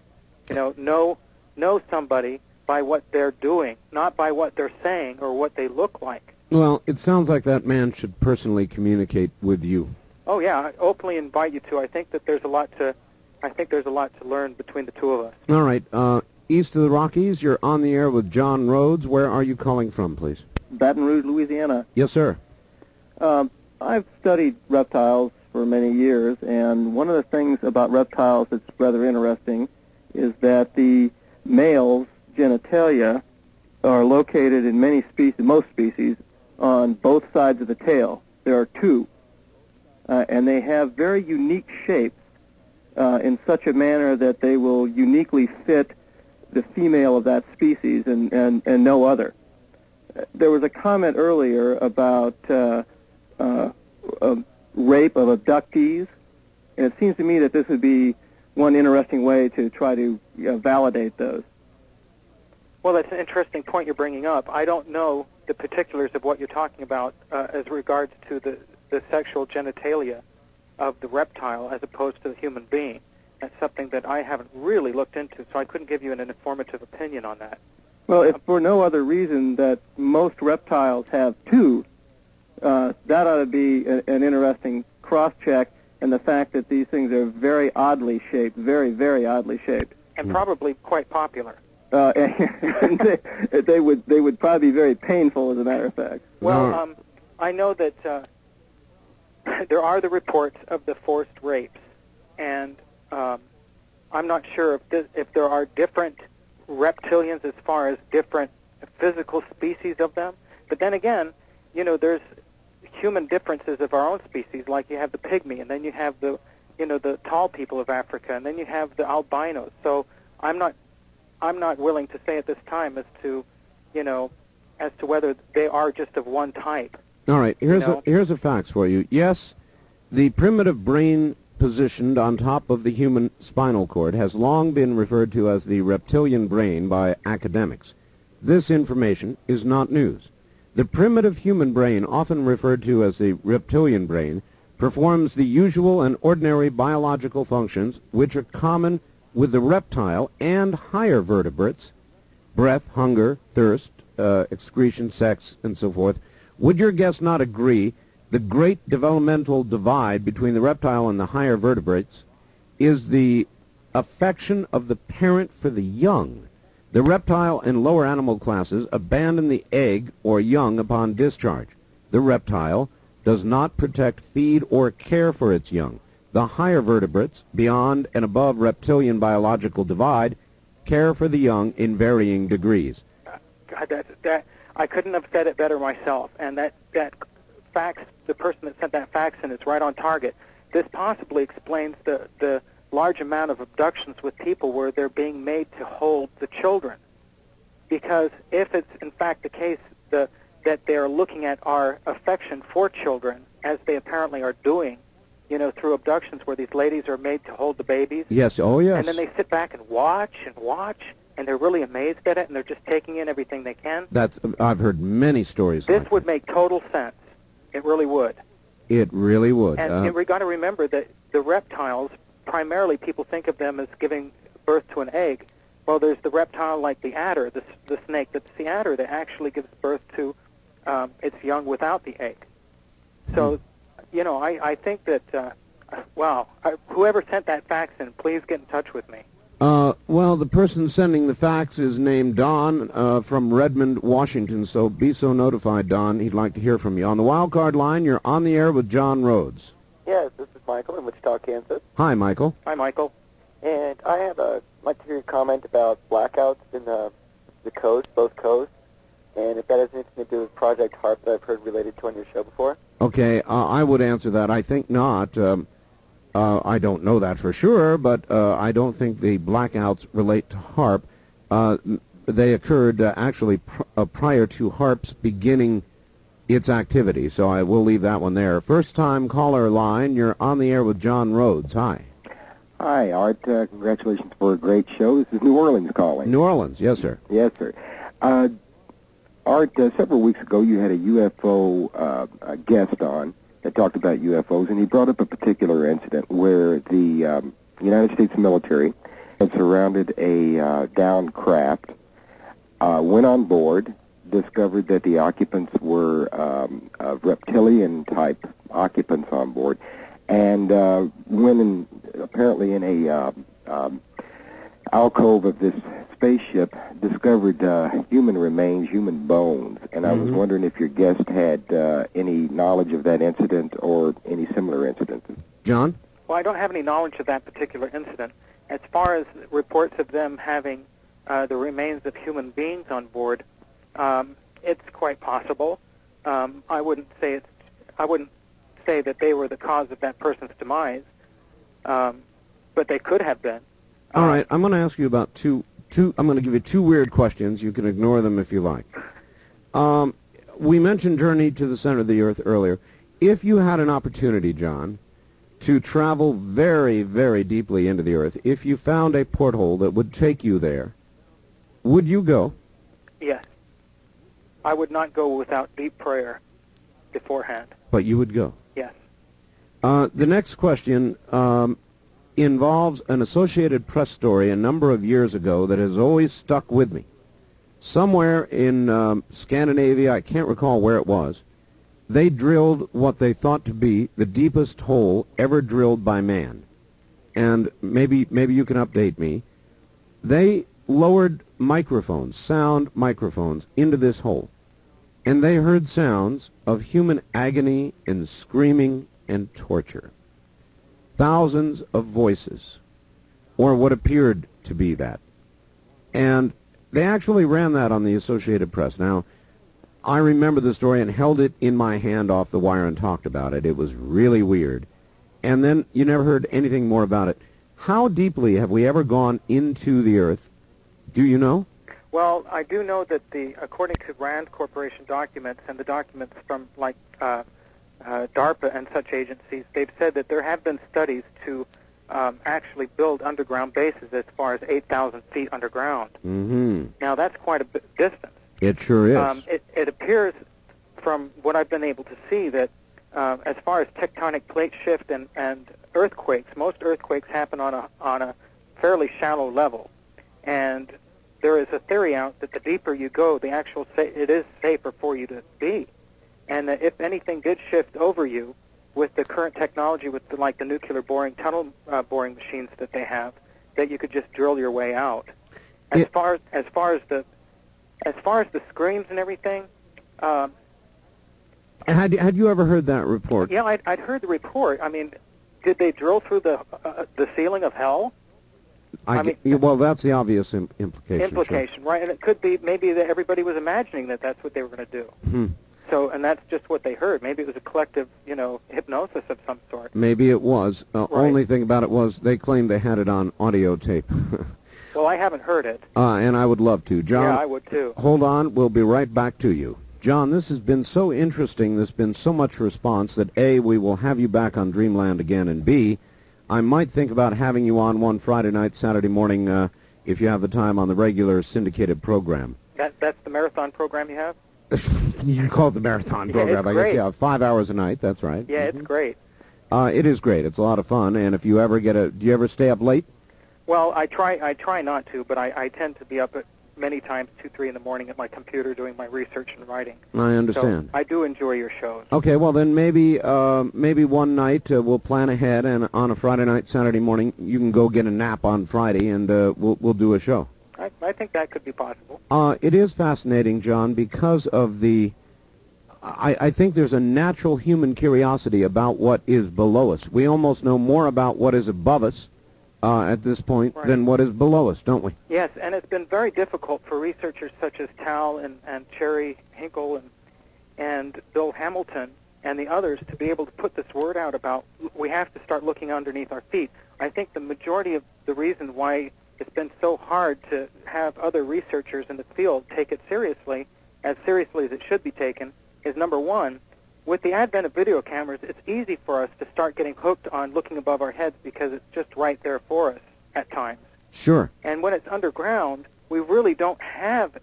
You know, know know somebody by what they're doing, not by what they're saying or what they look like. Well, it sounds like that man should personally communicate with you. Oh yeah, I openly invite you to. I think that there's a lot to I think there's a lot to learn between the two of us. All right. Uh, east of the Rockies, you're on the air with John Rhodes. Where are you calling from, please? Baton Rouge, Louisiana. Yes, sir. Um, I've studied reptiles for many years, and one of the things about reptiles that's rather interesting is that the males' genitalia are located in many species, most species, on both sides of the tail. There are two, uh, and they have very unique shapes uh, in such a manner that they will uniquely fit the female of that species and, and, and no other. There was a comment earlier about uh, uh, uh, rape of abductees, and it seems to me that this would be one interesting way to try to uh, validate those. Well, that's an interesting point you're bringing up. I don't know the particulars of what you're talking about uh, as regards to the, the sexual genitalia of the reptile as opposed to the human being. That's something that I haven't really looked into, so I couldn't give you an informative opinion on that. Well, if for no other reason that most reptiles have two, uh, that ought to be a, an interesting cross-check, and the fact that these things are very oddly shaped, very, very oddly shaped. And probably quite popular. Uh, and they, they would they would probably be very painful, as a matter of fact. Well, um, I know that uh, there are the reports of the forced rapes, and um, I'm not sure if, this, if there are different reptilians as far as different physical species of them. But then again, you know, there's human differences of our own species. Like you have the pygmy, and then you have the, you know, the tall people of Africa, and then you have the albinos. So I'm not, I'm not willing to say at this time as to, you know, as to whether they are just of one type. All right. Here's know? a here's a facts for you. Yes, the primitive brain positioned on top of the human spinal cord has long been referred to as the reptilian brain by academics. This information is not news. The primitive human brain, often referred to as the reptilian brain, performs the usual and ordinary biological functions which are common with the reptile and higher vertebrates, breath, hunger, thirst, uh, excretion, sex, and so forth. Would your guest not agree the great developmental divide between the reptile and the higher vertebrates is the affection of the parent for the young. The reptile and lower animal classes abandon the egg or young upon discharge. The reptile does not protect, feed, or care for its young. The higher vertebrates, beyond and above reptilian biological divide, care for the young in varying degrees. God, that that I couldn't have said it better myself. And that that fax, the person that sent that fax in is right on target. This possibly explains the the large amount of abductions with people where they're being made to hold the children. Because if it's in fact the case the, that they're looking at our affection for children, as they apparently are doing, you know, through abductions where these ladies are made to hold the babies, Yes, oh yes. and then they sit back and watch and watch, and they're really amazed at it, and they're just taking in everything they can. That's I've heard many stories This like would make total sense. It really would. It really would. And Uh, we got to remember that the reptiles, primarily people think of them as giving birth to an egg. Well, there's the reptile like the adder, the, the snake that's the adder that actually gives birth to um, its young without the egg. So, you know, I, I think that, uh, wow, I, whoever sent that fax in, please get in touch with me. Uh, well, the person sending the fax is named Don uh, from Redmond, Washington, so be so notified, Don. He'd like to hear from you. On the wild card line, you're on the air with John Rhodes. Yes, this is Michael in Wichita, Kansas, Hi, Michael. Hi, Michael. and I have a like to hear your comment about blackouts in the the coast, both coasts, and if that has anything to do with Project HAARP that I've heard related to on your show before. Okay, uh, I would answer that. I think not. Um, uh, I don't know that for sure, but uh, I don't think the blackouts relate to HAARP. Uh, they occurred uh, actually pr- uh, prior to HAARP's beginning its activity, so I will leave that one there. First time caller line, you're on the air with John Rhodes. Hi. Hi, Art. Uh, congratulations for a great show. This is New Orleans calling. New Orleans, yes, sir. Yes, sir. Uh, Art, uh, several weeks ago you had a UFO uh, a guest on that talked about UFOs, and he brought up a particular incident where the um, United States military had surrounded a uh, downed craft, uh, went on board, discovered that the occupants were um, uh, reptilian-type occupants on board, and uh, went in, apparently in a uh, um, alcove of this spaceship discovered uh, human remains, human bones, and I was Mhm. wondering if your guest had uh, any knowledge of that incident or any similar incident. John? Well, I don't have any knowledge of that particular incident. As far as reports of them having uh, the remains of human beings on board, um, it's quite possible. Um, I wouldn't say it's. I wouldn't say that they were the cause of that person's demise, um, but they could have been. All right, I'm going to ask you about two. Two. I'm going to give you two weird questions. You can ignore them if you like. Um, we mentioned Journey to the Center of the Earth earlier. If you had an opportunity, John, to travel very, very deeply into the Earth, if you found a porthole that would take you there, would you go? Yes. I would not go without deep prayer beforehand. But you would go. Yes. Uh, the next question um, involves an Associated Press story a number of years ago that has always stuck with me. Somewhere in um, Scandinavia, I can't recall where it was, they drilled what they thought to be the deepest hole ever drilled by man. And maybe maybe you can update me. They lowered microphones, sound microphones, into this hole. And they heard sounds of human agony and screaming and torture. Thousands of voices, or what appeared to be that. And they actually ran that on the Associated Press. Now, I remember the story and held it in my hand off the wire and talked about it. It was really weird. And then you never heard anything more about it. How deeply have we ever gone into the earth? Do you know? Well, I do know that the, according to Rand Corporation documents and the documents from like uh, uh, DARPA and such agencies, they've said that there have been studies to um, actually build underground bases as far as 8,000 feet underground. Mm-hmm. Now, that's quite a distance. It sure is. Um, it, it appears from what I've been able to see that uh, as far as tectonic plate shift and, and earthquakes, most earthquakes happen on a, on a fairly shallow level. And there is a theory out that the deeper you go, the actual sa- it is safer for you to be. And that if anything did shift over you with the current technology, with the, like the nuclear boring tunnel uh, boring machines that they have, that you could just drill your way out. As It- far as far as the as far as the screams and everything, um, had had you ever heard that report? yeah, I'd, I'd heard the report. I mean, did they drill through the uh, the ceiling of hell? I I mean- well, that's the obvious Im- implication. sure. Implication, right? And it could be maybe that everybody was imagining that that's what they were going to do. Hmm. So, and that's just what they heard. Maybe it was a collective, you know, hypnosis of some sort. Maybe it was. Uh, Right. Only thing about it was they claimed they had it on audio tape. Well, I haven't heard it. uh, and I would love to. John, yeah, I would too. hold on. We'll be right back to you. John, this has been so interesting. There's been so much response that A, we will have you back on Dreamland again, and B, I might think about having you on one Friday night, Saturday morning, uh, if you have the time on the regular syndicated program. That that's the marathon program you have. you call it the marathon Yeah, program, it's I guess. Yeah, five hours a night. That's right. Yeah, it's great. Uh, it is great. It's a lot of fun. And if you ever get a, do you ever stay up late? Well, I try I try not to, but I, I tend to be up at many times two three in the morning at my computer doing my research and writing. I understand. So I do enjoy your shows. Okay, well then maybe uh, maybe one night uh, we'll plan ahead, and on a Friday night, Saturday morning, you can go get a nap on Friday, and uh, we'll we'll do a show. I, I think that could be possible. Uh, it is fascinating, John, because of the. I, I think there's a natural human curiosity about what is below us. We almost know more about what is above us uh, at this point Right. than what is below us, don't we? Yes, and it's been very difficult for researchers such as Tal and, and Cherry Hinkle and, and Bill Hamilton and the others to be able to put this word out about we have to start looking underneath our feet. I think the majority of the reason why it's been so hard to have other researchers in the field take it seriously, as seriously as it should be taken, is number one, with the advent of video cameras, it's easy for us to start getting hooked on looking above our heads because it's just right there for us at times. Sure. And when it's underground, we really don't have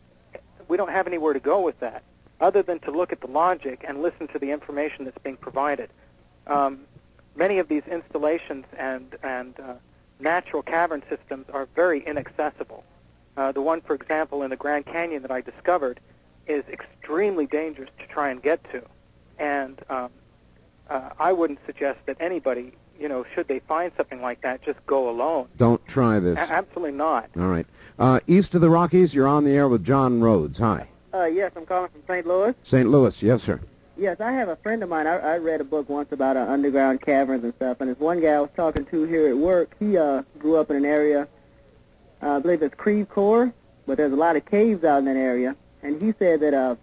we don't have anywhere to go with that other than to look at the logic and listen to the information that's being provided. Um, many of these installations and and uh, natural cavern systems are very inaccessible. Uh, the one, for example, in the Grand Canyon that I discovered is extremely dangerous to try and get to, and um, uh, I wouldn't suggest that anybody, you know, should they find something like that, just go alone. Don't try this. A- absolutely not. All right. Uh, east of the Rockies, you're on the air with John Rhodes. Hi. Uh, yes, I'm calling from St. Louis. St. Louis, yes, sir. Yes, I have a friend of mine. I, I read a book once about uh, underground caverns and stuff, and this one guy I was talking to here at work, he uh, grew up in an area, uh, I believe it's Creve Coeur, but there's a lot of caves out in that area, and he said that uh,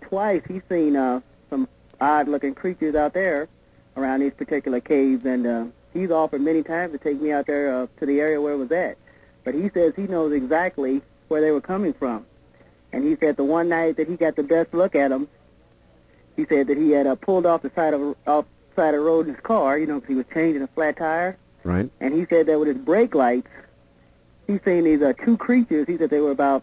twice he's seen uh, some odd-looking creatures out there around these particular caves, and uh, he's offered many times to take me out there uh, to the area where it was at. But he says he knows exactly where they were coming from. And he said the one night that he got the best look at them, he said that he had uh, pulled off the side of off side of the road in his car, you know, because he was changing a flat tire. Right. And he said that with his brake lights, he seen these uh, two creatures. He said they were about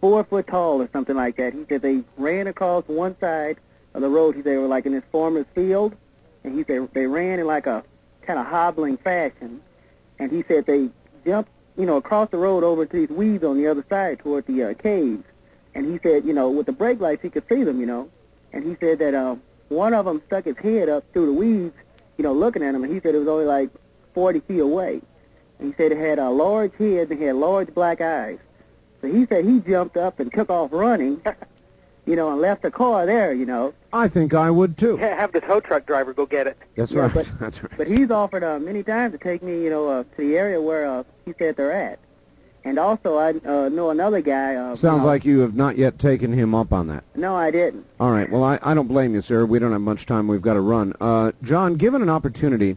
four foot tall or something like that. He said they ran across one side of the road. He said they were like in this farmer's field, and he said they ran in like a kind of hobbling fashion. And he said they jumped, you know, across the road over to these weeds on the other side toward the uh, caves. And he said, you know, with the brake lights, he could see them, you know. And he said that uh, one of them stuck his head up through the weeds, you know, looking at him. And he said it was only like 40 feet away. And he said it had a large head and had large black eyes. So he said he jumped up and took off running, you know, and left the car there, you know. I think I would too. Yeah, have the tow truck driver go get it. That's Yeah, right. but- That's right. But he's offered uh, many times to take me, you know, uh, to the area where uh, he said they're at. And also, I uh, know another guy. Uh, Sounds you like you have not yet taken him up on that. No, I didn't. All right. Well, I, I don't blame you, sir. We don't have much time. We've got to run. Uh, John, given an opportunity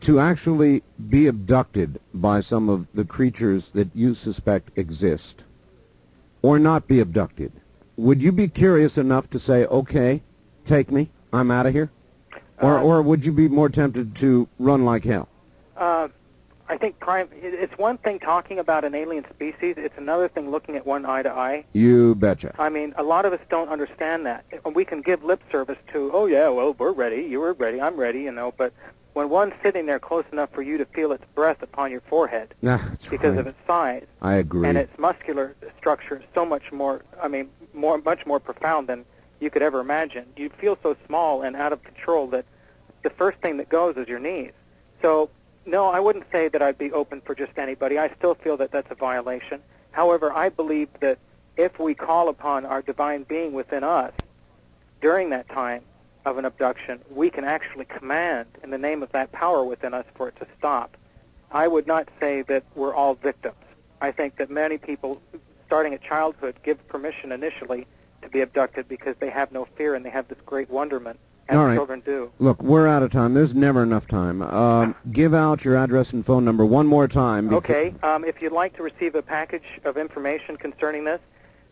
to actually be abducted by some of the creatures that you suspect exist, or not be abducted, would you be curious enough to say, okay, take me? I'm out of here? Or, Uh, or would you be more tempted to run like hell? I think prime. It's one thing talking about an alien species. It's another thing looking at one eye to eye. You betcha. I mean, a lot of us don't understand that. And We can give lip service to, oh yeah, well we're ready, you were ready, I'm ready, you know. But when one's sitting there close enough for you to feel its breath upon your forehead Nah, because right. of its size I agree. and its muscular structure is so much more, I mean, more much more profound than you could ever imagine. You feel so small and out of control that the first thing that goes is your knees. So no, I wouldn't say that I'd be open for just anybody. I still feel that that's a violation. However, I believe that if we call upon our divine being within us during that time of an abduction, we can actually command in the name of that power within us for it to stop. I would not say that we're all victims. I think that many people, starting at childhood, give permission initially to be abducted because they have no fear and they have this great wonderment, all right. children do. Look, we're out of time. There's never enough time. Um, give out your address and phone number one more time. Okay. Um, if you'd like to receive a package of information concerning this,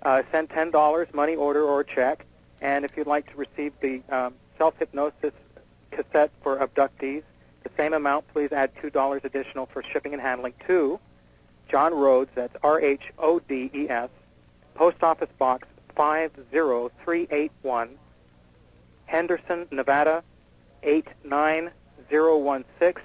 uh, send $10, money order or check. And if you'd like to receive the um, self-hypnosis cassette for abductees, the same amount, please add $2 additional for shipping and handling to John Rhodes, that's R-H-O-D-E-S, Post Office Box 50381, Henderson, Nevada eight nine zero one six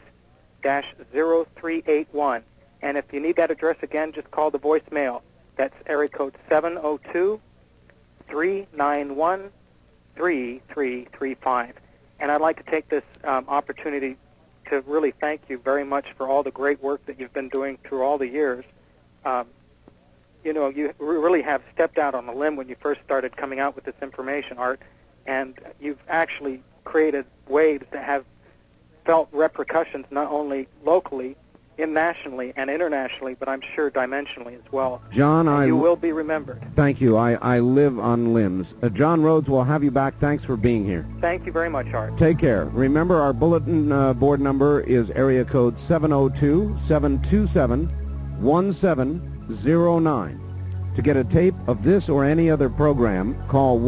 dash 0381. And if you need that address again, just call the voicemail. That's area code 702-391-3335. And I'd like to take this um, opportunity to really thank you very much for all the great work that you've been doing through all the years. Um, you know, you really have stepped out on a limb when you first started coming out with this information, Art, and you've actually created waves that have felt repercussions not only locally, in nationally, and internationally, but I'm sure dimensionally as well. John, And I you will be remembered. thank you. I, I live on limbs. Uh, John Rhodes, we'll have you back. Thanks for being here. Thank you very much, Art. Take care. Remember, our bulletin uh, board number is area code 702-727-1709. To get a tape of this or any other program, call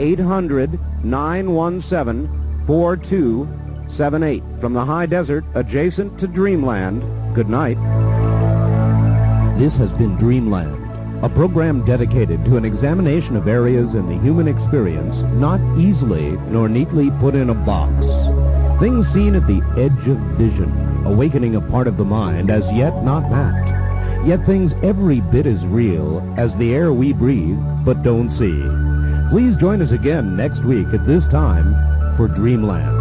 1-800-917-4278. From the high desert adjacent to Dreamland, good night. This has been Dreamland, a program dedicated to an examination of areas in the human experience not easily nor neatly put in a box. Things seen at the edge of vision, awakening a part of the mind as yet not mapped. Yet things every bit as real as the air we breathe but don't see. Please join us again next week at this time for Dreamland.